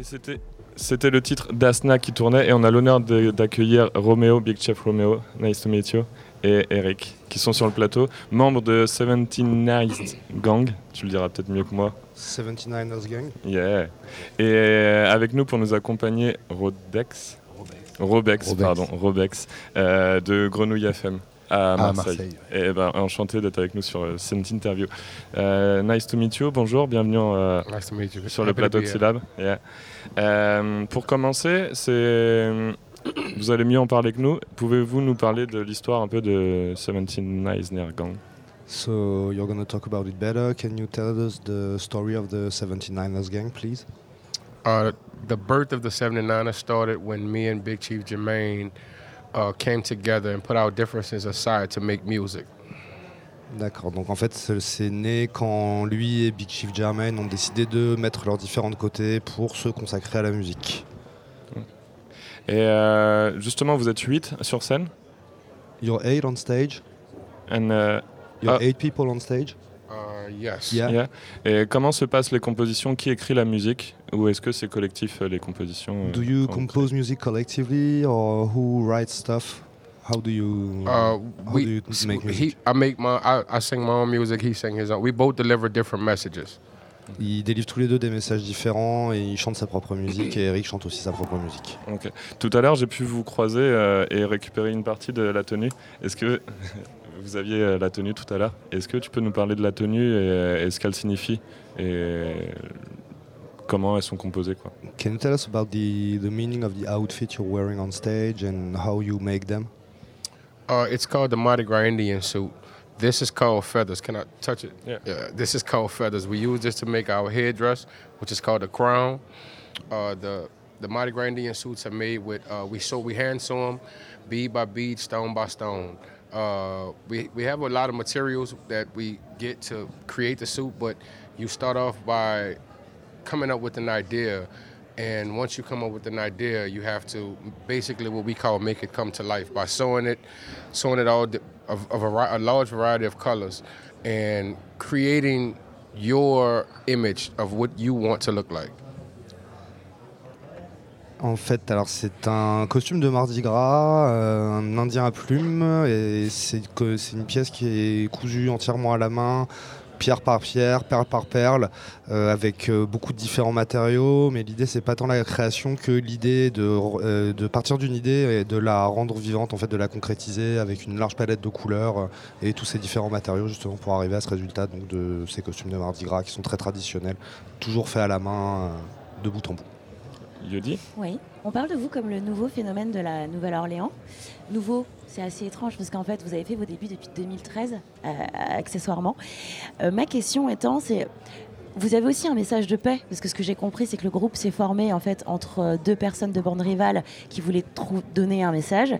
C'était c'était le titre d'Asna qui tournait et on a l'honneur de- d'accueillir Roméo, Big Chef Roméo, nice to meet you, et Eric qui sont sur le plateau, membres de 79 Gang, tu le diras peut-être mieux que moi. 79ers Gang. Yeah. Et euh, avec nous pour nous accompagner, Rodex. Robex, Robex. pardon, Robex, euh, de Grenouille FM à À Marseille. Marseille. Et ben, enchanté d'être avec nous sur euh, cette interview. Euh, nice to meet you, bonjour, bienvenue euh, Nice to meet you. sur le to plateau de. Syllab. Yeah. Euh, pour commencer, c'est vous allez mieux en parler que nous. Pouvez-vous nous parler de l'histoire un peu de 79 Gang So you're gonna talk about it better. Can you tell us the story of the 79ers Gang, please? Uh, the birth of the 79ers started when me and Big Chief Jermaine uh, came together and put our differences aside to make music. D'accord, donc en fait c'est né quand lui et Big Chief Jermaine ont décidé de mettre leurs différents de côté pour se consacrer à la musique. Et euh, justement, vous êtes 8 sur scène? You're eight on stage. And, uh, You're ah, eight people on stage. Uh, yes. Yeah. yeah. Et comment se passent les compositions? Qui écrit la musique? Ou est-ce que c'est collectif euh, les compositions euh, Do you compose music collectively or who writes stuff? How do you, Uh, how we, do you make he, music? I make my, I, I sing my own music. He sing his own. We both deliver different messages. Ils délivrent tous les deux des messages différents et ils chantent sa propre musique et Eric chante aussi sa propre musique. Ok. Tout à l'heure, j'ai pu vous croiser euh, et récupérer une partie de la tenue. Est-ce que vous aviez euh, la tenue tout à l'heure Est-ce que tu peux nous parler de la tenue et, euh, et ce qu'elle signifie et comment elles sont composées quoi? Can you tell us about the, the meaning of the outfit you're wearing on stage and how you make them? Uh, it's called the Mardi Gras Indian suit. This is called feathers. Can I touch it? Yeah. This is called feathers. We use this to make our headdress, which is called a crown. Uh, the the Mardi Gras Indian suits are made with uh, we sew we hand sew them, bead by bead, stone by stone. Uh, we we have a lot of materials that we get to create the suit, but you start off by coming up with an idea. And once you come up with an idea you have to basically what we call make it come to life by sewing it sewing it all of, of a, a large variety of colors and creating your image of what you want to look like En fait, alors c'est un costume de Mardi Gras, euh, un indien à plumes, et c'est une pièce qui est cousue entièrement à la main, pierre par pierre, perle par perle, euh, avec euh, beaucoup de différents matériaux. Mais l'idée, c'est pas tant la création que l'idée de, partir d'une idée et de la rendre vivante, en fait, de la concrétiser avec une large palette de couleurs et tous ces différents matériaux justement pour arriver à ce résultat donc de ces costumes de Mardi Gras qui sont très traditionnels, toujours faits à la main, de bout en bout. Oui, on parle de vous comme le nouveau phénomène de la Nouvelle-Orléans. Nouveau, c'est assez étrange parce qu'en fait, vous avez fait vos débuts depuis 2013, euh, accessoirement. Euh, ma question étant, c'est vous avez aussi un message de paix parce que ce que j'ai compris, c'est que le groupe s'est formé en fait entre euh, deux personnes de bande rivales qui voulaient donner un message.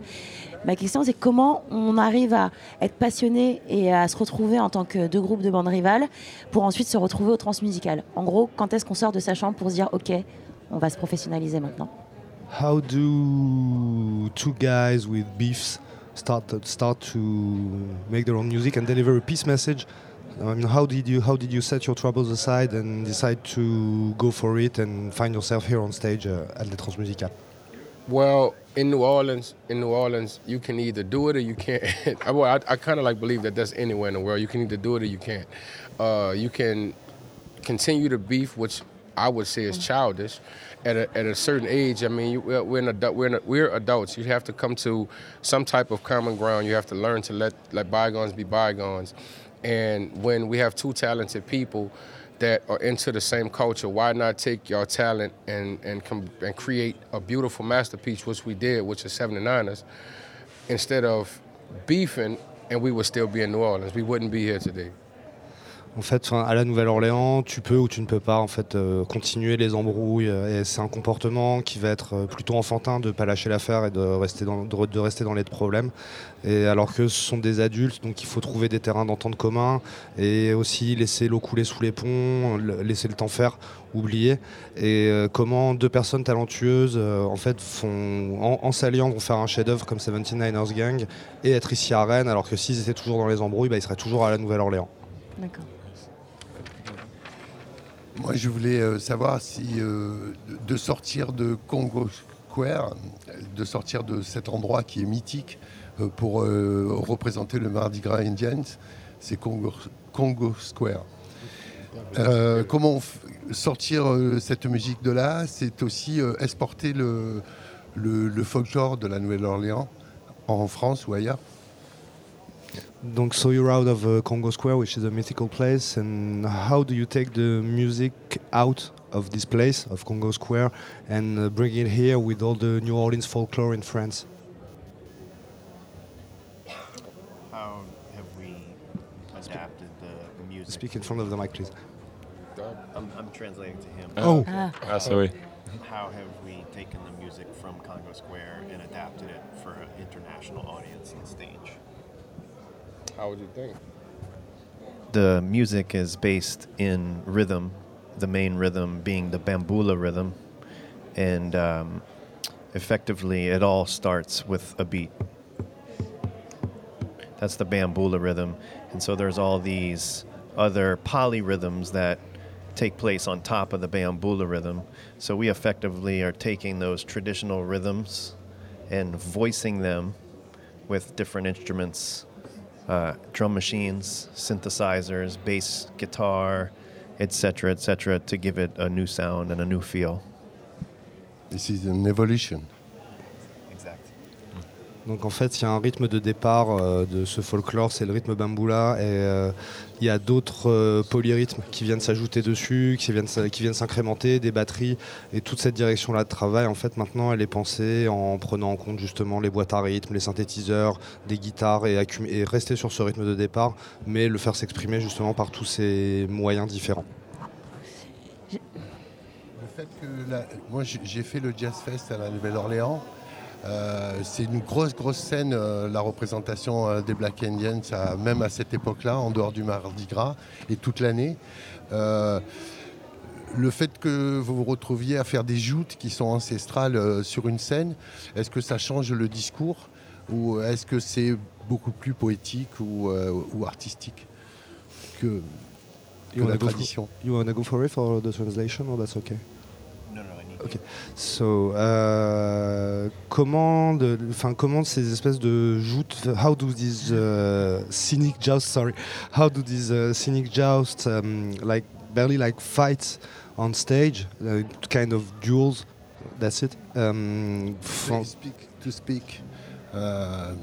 Ma question, c'est comment on arrive à être passionné et à se retrouver en tant que deux groupes de bandes rivales pour ensuite se retrouver au transmusical? En gros, quand est-ce qu'on sort de sa chambre pour se dire, ok, on va se professionnaliser maintenant How do two guys with beefs start start to make their own music and deliver a peace message? I mean, how did you how did you set your troubles aside and decide to go for it and find yourself here on stage uh, at the Transmusical? Well, in New Orleans, in New Orleans, you can either do it or you can't. I- well, I, I kind of like believe that that's anywhere in the world. You can either do it or you can't. Uh, you can continue to beef, which I would say is childish. At a, at a certain age, I mean, we're, adult, we're, we're adults. You have to come to some type of common ground. You have to learn to let, let bygones be bygones. And when we have two talented people that are into the same culture, why not take your talent and and com- and create a beautiful masterpiece, which we did, which is 79ers, instead of beefing and we would still be in New Orleans. We wouldn't be here today. En fait, à la Nouvelle-Orléans, tu peux ou tu ne peux pas euh, continuer les embrouilles. Et c'est un comportement qui va être euh, plutôt enfantin de pas lâcher l'affaire et de rester dans de, re- de rester dans les problèmes. Et alors que ce sont des adultes, donc il faut trouver des terrains d'entente communs et aussi laisser l'eau couler sous les ponts, laisser le temps faire, oublier. Et euh, comment deux personnes talentueuses en fait font en, en s'alliant vont faire un chef-d'œuvre comme 79ers Gang et être ici à Rennes, alors que s'ils étaient toujours dans les embrouilles, bah, ils seraient toujours à la Nouvelle-Orléans. D'accord. Moi, je voulais euh, savoir si euh, de sortir de Congo Square, de sortir de cet endroit qui est mythique euh, pour représenter le Mardi Gras Indians, c'est Congo, Square. Comment sortir cette musique de là C'est aussi exporter le folklore de la Nouvelle-Orléans en France ou ailleurs? Donc, so you're out of uh, Congo Square, which is a mythical place, and how do you take the music out of this place, of Congo Square, and uh, bring it here with all the New Orleans folklore in France? How have we adapted the, the music? Speak in front of the mic, please. I'm, I'm translating to him. Oh. Ah. Ah, sorry. How have we taken the music from Congo Square and adapted it for an international audience on stage? How would you think? The music is based in rhythm, the main rhythm being the bambula rhythm, and um, effectively it all starts with a beat. That's the bambula rhythm. And so there's all these other polyrhythms that take place on top of the bambula rhythm. So we effectively are taking those traditional rhythms and voicing them with different instruments uh, drum machines, synthesizers, bass guitar, etc., etc., to give it a new sound and a new feel. This is an evolution. Donc en fait, il y a un rythme de départ euh, de ce folklore, c'est le rythme bamboula, et euh, il y a d'autres euh, polyrythmes qui viennent s'ajouter dessus, qui viennent, qui viennent s'incrémenter, des batteries, et toute cette direction-là de travail, en fait, maintenant, elle est pensée en prenant en compte justement les boîtes à rythme, les synthétiseurs, des guitares, et, rester sur ce rythme de départ, mais le faire s'exprimer justement par tous ces moyens différents. Le fait que moi j'ai fait le Jazz Fest à la Nouvelle-Orléans. Euh, c'est une grosse grosse scène euh, la représentation euh, des Black Indians même à cette époque-là en dehors du Mardi Gras et toute l'année. Le fait que vous vous retrouviez à faire des joutes qui sont ancestrales sur une scène, est-ce que ça change le discours ou est-ce que c'est beaucoup plus poétique ou, euh, ou artistique que, la tradition? you wanna go for it for the translation or that's okay? No, no, I need Ok. So, euh, comment, de, enfin, comment ces espèces de joutes, how do these uh, scenic jousts, sorry, how do these uh, scenic jousts, um, like barely like fights on stage, uh, kind of duels, that's it. Um, from- speak to speak. Euh,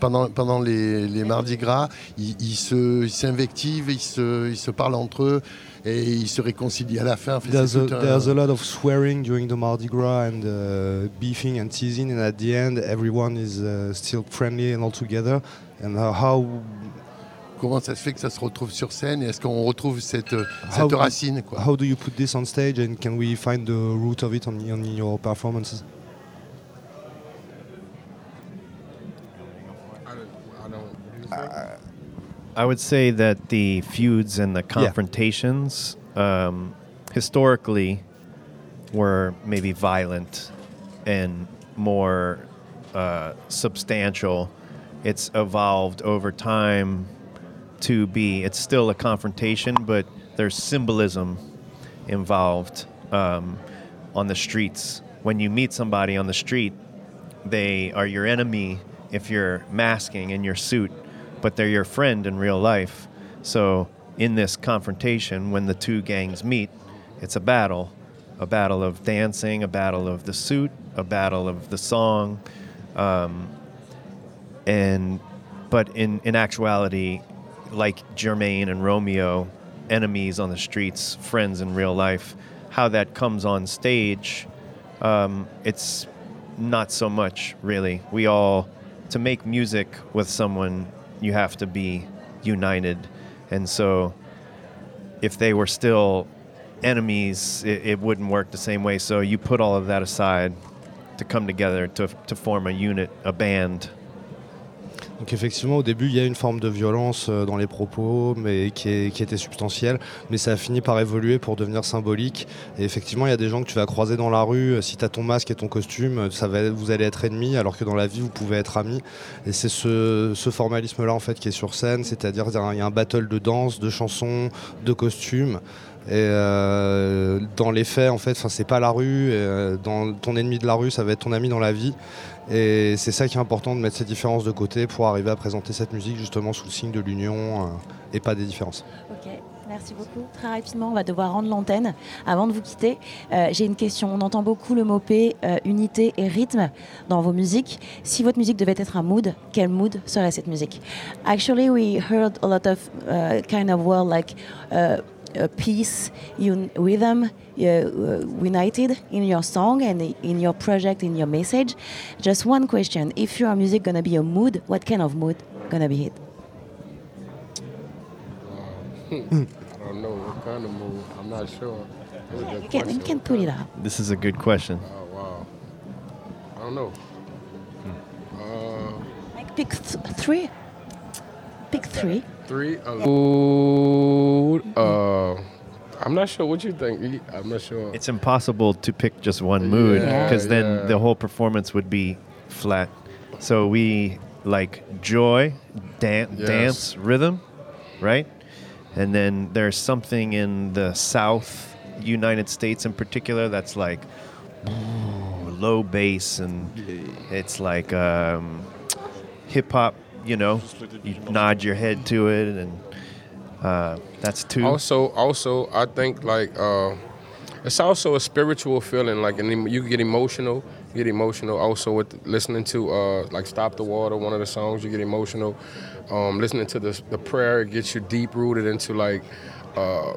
pendant, pendant les, les Mardis Gras, ils ils se- ils s'invectivent, ils se, ils se parlent entre eux et ils se réconcilient à la fin. Enfin, There's a, there's a lot of swearing during the Mardi Gras and uh, beefing and teasing, and at the end, everyone is uh, still friendly and all together. And uh, how Comment ça se fait que ça se retrouve sur scène et est-ce qu'on retrouve cette, how, cette racine quoi? how do you put this on stage, and can we find the root of it on, on your performances? I would say that the feuds and the confrontations um, historically were maybe violent and more uh, substantial. It's evolved over time to be, it's still a confrontation, but there's symbolism involved um, on the streets. When you meet somebody on the street, they are your enemy if you're masking in your suit, but they're your friend in real life. So, in this confrontation, when the two gangs meet, it's a battle a battle of dancing, a battle of the suit, a battle of the song. Um, and but in, in actuality, like Jermaine and Romeo, enemies on the streets, friends in real life, how that comes on stage, um, it's not so much really. We all, to make music with someone, you have to be united. And so if they were still enemies, it, it wouldn't work the same way. So you put all of that aside to come together to, to form a unit, a band. Donc effectivement, au début, il y a une forme de violence euh, dans les propos, mais qui, était substantielle, mais ça a fini par évoluer pour devenir symbolique. Et effectivement, il y a des gens que tu vas croiser dans la rue, euh, si tu as ton masque et ton costume, euh, ça va, vous allez être ennemis, alors que dans la vie, vous pouvez être amis. Et c'est ce, formalisme-là, en fait, qui est sur scène, c'est-à-dire il y a un- battle de danse, de chansons, de costumes. Et dans les faits, en fait, c'est pas la rue. ton ennemi de la rue, ça va être ton ami dans la vie. Et c'est ça qui est important de mettre ces différences de côté pour arriver à présenter cette musique justement sous le signe de l'union euh, et pas des différences. Ok, merci beaucoup. Très rapidement, on va devoir rendre l'antenne. Avant de vous quitter, euh, j'ai une question. On entend beaucoup le mot P, euh, unité et rythme dans vos musiques. Si votre musique devait être un mood, quel mood serait cette musique? Actually, we heard a lot of uh, kind of word like uh, peace, un rhythm, uh, uh, united in your song and in your project, in your message. Just one question: If your music gonna be a mood, what kind of mood gonna be it? I don't know what kind of mood. I'm not sure. That's a good You can, you can put it out. This is a good question. Oh wow. I don't know. Uh, Like pick th- three. Pick three. Three. Uh, Ooh, uh, I'm not sure. What you think? I'm not sure. It's impossible to pick just one mood Yeah, because then yeah. the whole performance would be flat. So we like joy, dan- Yes. dance, rhythm, right? And then there's something in the South United States in particular that's like low bass and it's like um, hip hop. You know, you nod your head to it, and uh, that's two. Also, also, I think like uh, it's also a spiritual feeling. Like, and you get emotional. You get emotional. Also, with listening to uh, like "Stop the Water," one of the songs, you get emotional. Um, listening to the the prayer, it gets you deep rooted into like uh,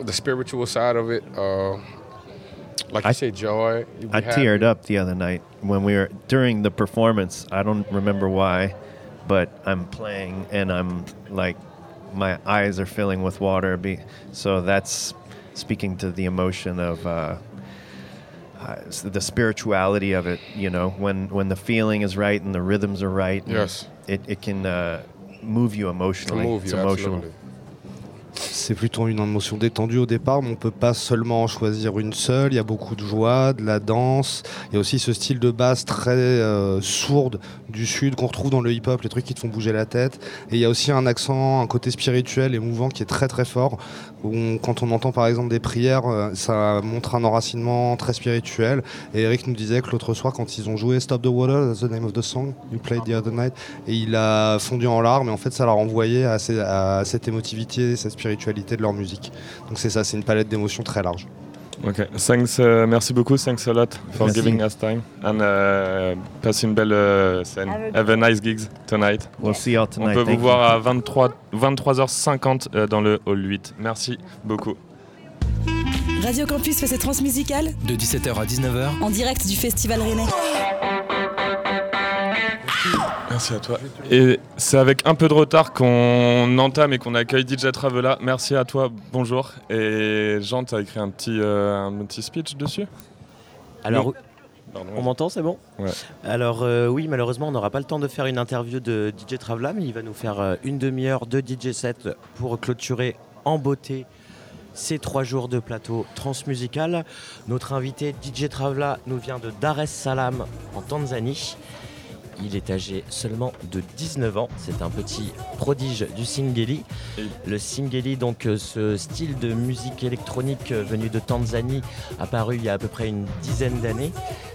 the spiritual side of it. Uh, like you say, joy. I happy. teared up the other night when we were during the performance. I don't remember why, but I'm playing and I'm like, my eyes are filling with water. Be, so that's speaking to the emotion of uh, uh, the spirituality of it. You know, when when the feeling is right and the rhythms are right. Yes. It it can uh, move you emotionally. move it's emotional. absolutely. C'est plutôt une émotion détendue au départ, mais on peut pas seulement en choisir une seule. Il y a beaucoup de joie, de la danse. Il y a aussi ce style de basse très euh, sourde du sud qu'on retrouve dans le hip-hop, les trucs qui te font bouger la tête. Et il y a aussi un accent, un côté spirituel et mouvant qui est très très fort. Quand on entend par exemple des prières, euh, ça montre un enracinement très spirituel. Et Eric nous disait que l'autre soir, quand ils ont joué Stop the Water, that's the name of the song you played the other night, et il a fondu en larmes. Et en fait, ça l'a renvoyé à, à cette émotivité, cette spiritualité de leur musique. Donc c'est ça, c'est une palette d'émotions très large. Ok, thanks, uh, merci beaucoup, thanks a lot for Merci. giving us time and uh, passe une belle euh, scène. Have a nice gigs tonight. We'll see you tonight. On peut Thank vous you. voir à 23, 23h50 euh, dans le hall 8. Merci beaucoup. Radio Campus fait ses transmusicales De 17h à 19h, en direct du Festival Rennais. Merci à toi. Et c'est avec un peu de retard qu'on entame et qu'on accueille DJ Travela. Merci à toi, bonjour. Et Jean, tu as écrit un petit, euh, un petit speech dessus? Alors. Pardon, on m'entend, c'est bon? Ouais. Alors euh, oui, malheureusement, on n'aura pas le temps de faire une interview de DJ Travela, mais il va nous faire euh, une demi-heure de DJ set pour clôturer en beauté ces trois jours de plateau transmusical. Notre invité DJ Travela nous vient de Dar es Salaam en Tanzanie. Il est âgé seulement de 19 ans. C'est un petit prodige du Singeli. Le Singeli, donc euh, ce style de musique électronique euh, venu de Tanzanie, apparu il y a à peu près une dizaine d'années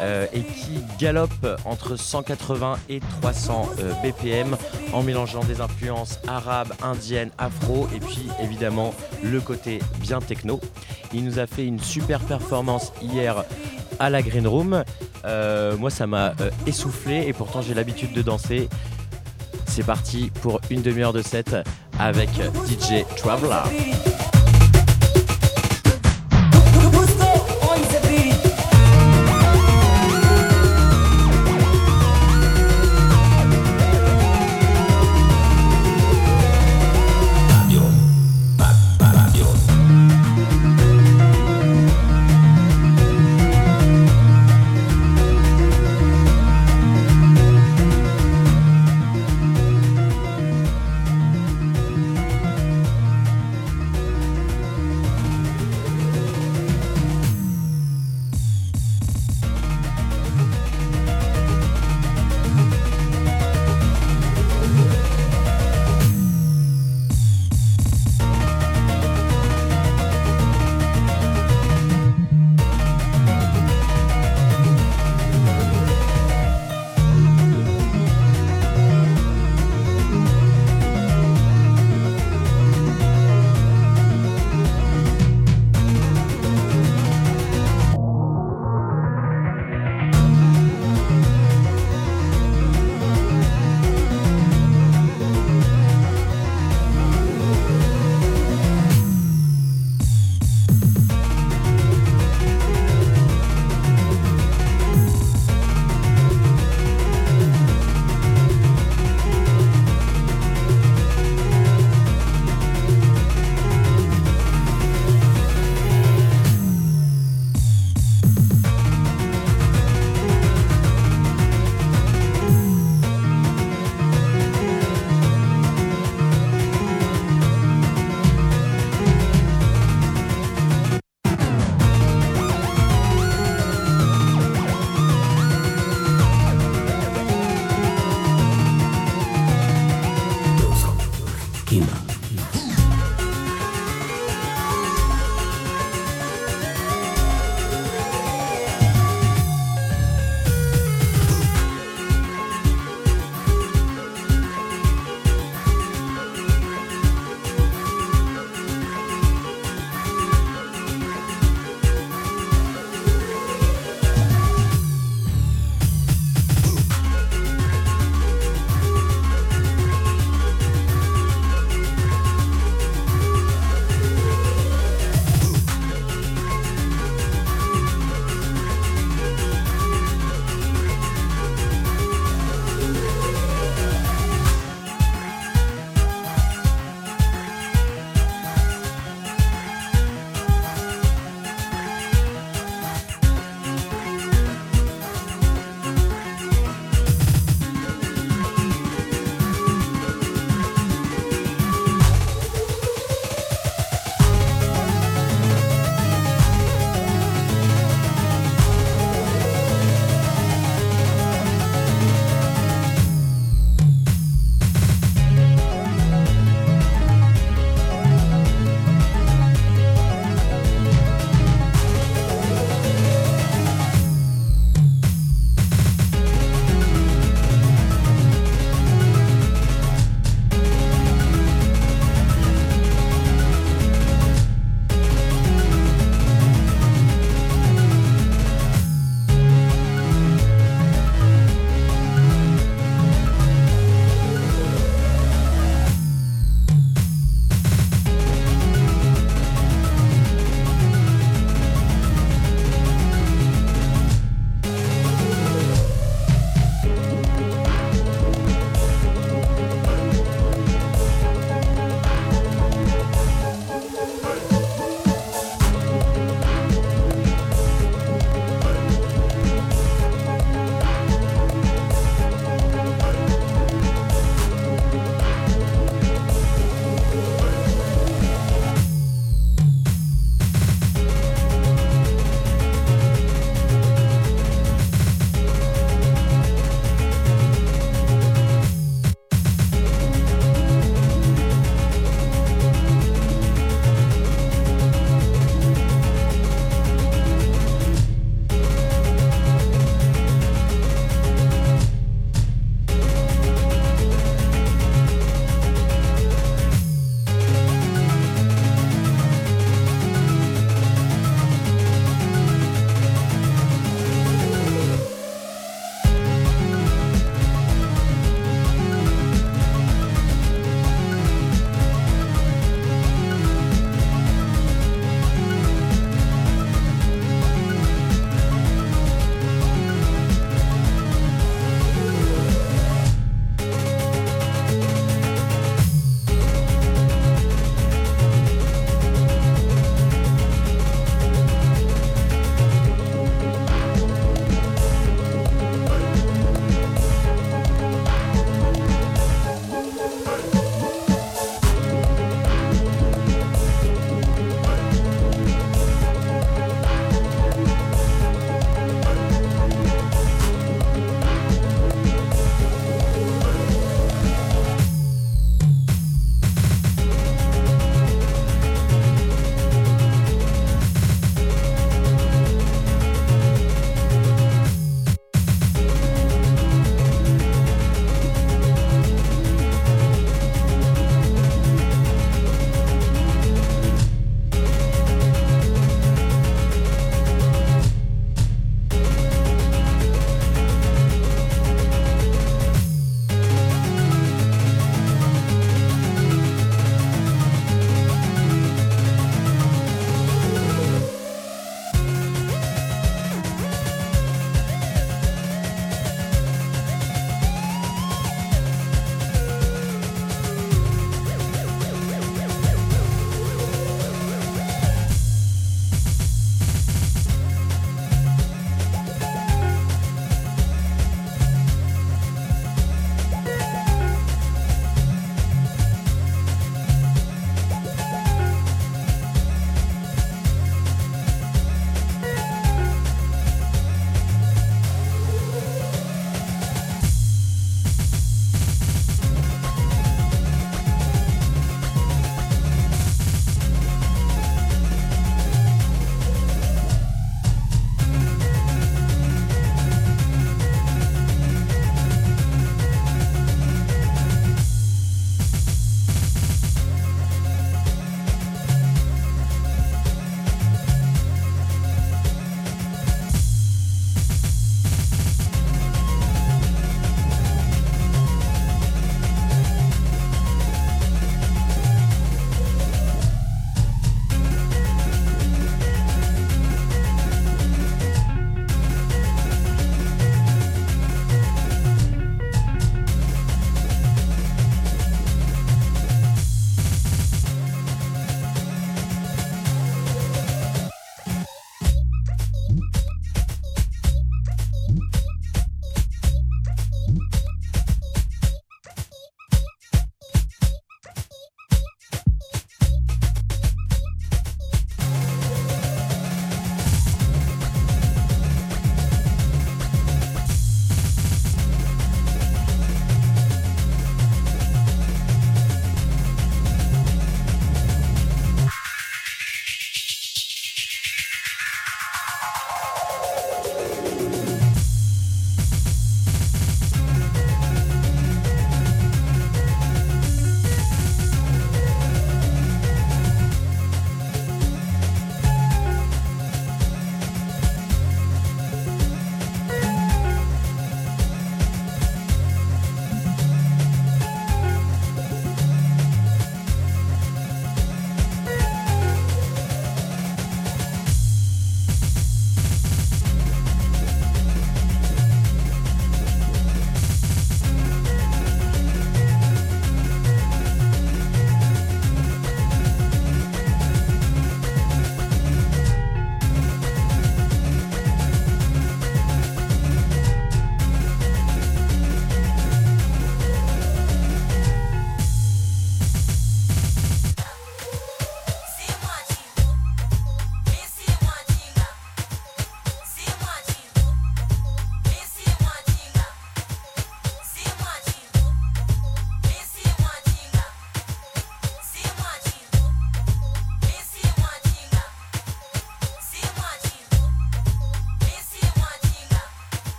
euh, et qui galope entre 180 et 300 euh, BPM en mélangeant des influences arabes, indiennes, afro et puis évidemment le côté bien techno. Il nous a fait une super performance hier à la Green Room. Moi, ça m'a essoufflé et pourtant j'ai l'habitude de danser. C'est parti pour une demi-heure de set avec DJ Traveler.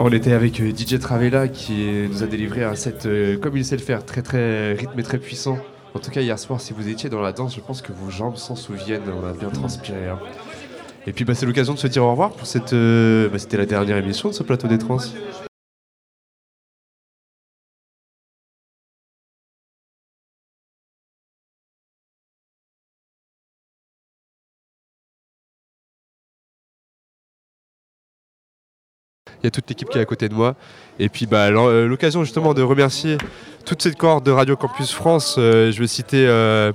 On était avec euh, DJ Travella qui nous a délivré un set euh, comme il sait le faire, très très rythmé, très puissant. En tout cas, hier soir, si vous étiez dans la danse, je pense que vos jambes s'en souviennent. On a bien transpiré. hein. Et puis, bah, c'est l'occasion de se dire au revoir pour cette. euh, bah, C'était la dernière émission de ce plateau des trans. Toute l'équipe qui est à côté de moi. Et puis bah, euh, l'occasion justement de remercier toute cette cohorte de Radio Campus France. Euh, je vais citer, euh,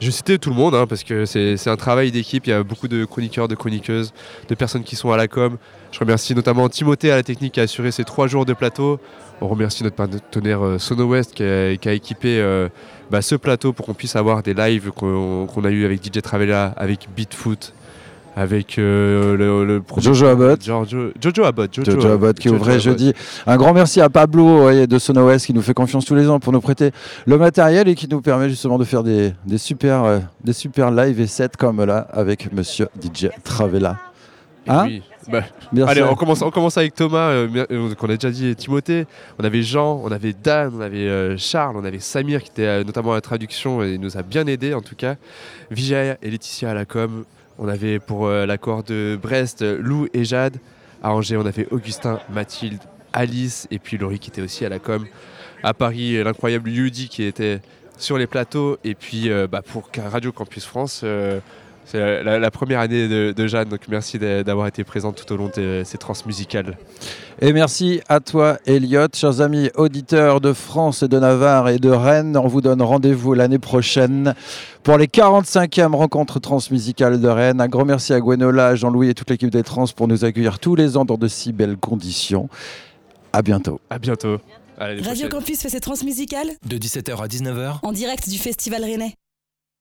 je vais citer tout le monde hein, parce que c'est un travail d'équipe. Il y a beaucoup de chroniqueurs, de chroniqueuses, de personnes qui sont à la com. Je remercie notamment Timothée à la technique qui a assuré ces trois jours de plateau. On remercie notre partenaire euh, Sono West qui a, qui a équipé bah, ce plateau pour qu'on puisse avoir des lives qu'on qu'on a eu avec DJ Travella, avec Beatfoot, avec euh, le, le Jojo Abbott. Giorgio- Jojo Abbott. Jojo Abbott qui Jojo ouvrait Abbott. jeudi. Un grand merci à Pablo ouais, de Sono West qui nous fait confiance tous les ans pour nous prêter le matériel et qui nous permet justement de faire des, des super, euh, des super live et sets comme là avec monsieur DJ Travella. Hein oui, bah. Allez, on commence, on commence avec Thomas, euh, qu'on a déjà dit, et Timothée. On avait Jean, on avait Dan, on avait euh, Charles, on avait Samir qui était euh, notamment à la traduction et nous a bien aidé en tout cas. Vijay et Laetitia à la com. On avait pour euh, l'accord de Brest Lou et Jade. À Angers, on avait Augustin, Mathilde, Alice et puis Laurie qui était aussi à la com. À Paris, l'incroyable Yudi qui était sur les plateaux. Et puis euh, bah, pour Radio Campus France, euh, c'est la, la- la première année de, de Jeanne. Donc merci d'a- d'avoir été présente tout au long de ces trans musicales. Et merci à toi, Elliot. Chers amis auditeurs de France et de Navarre et de Rennes, on vous donne rendez-vous l'année prochaine pour les 45e rencontres transmusicales de Rennes. Un grand merci à Gwenola, Jean-Louis et toute l'équipe des Trans pour nous accueillir tous les ans dans de si belles conditions. À bientôt. À bientôt. À Radio prochaine. Campus fait ses transmusicales De 17h à 19h, en direct du Festival Rennais.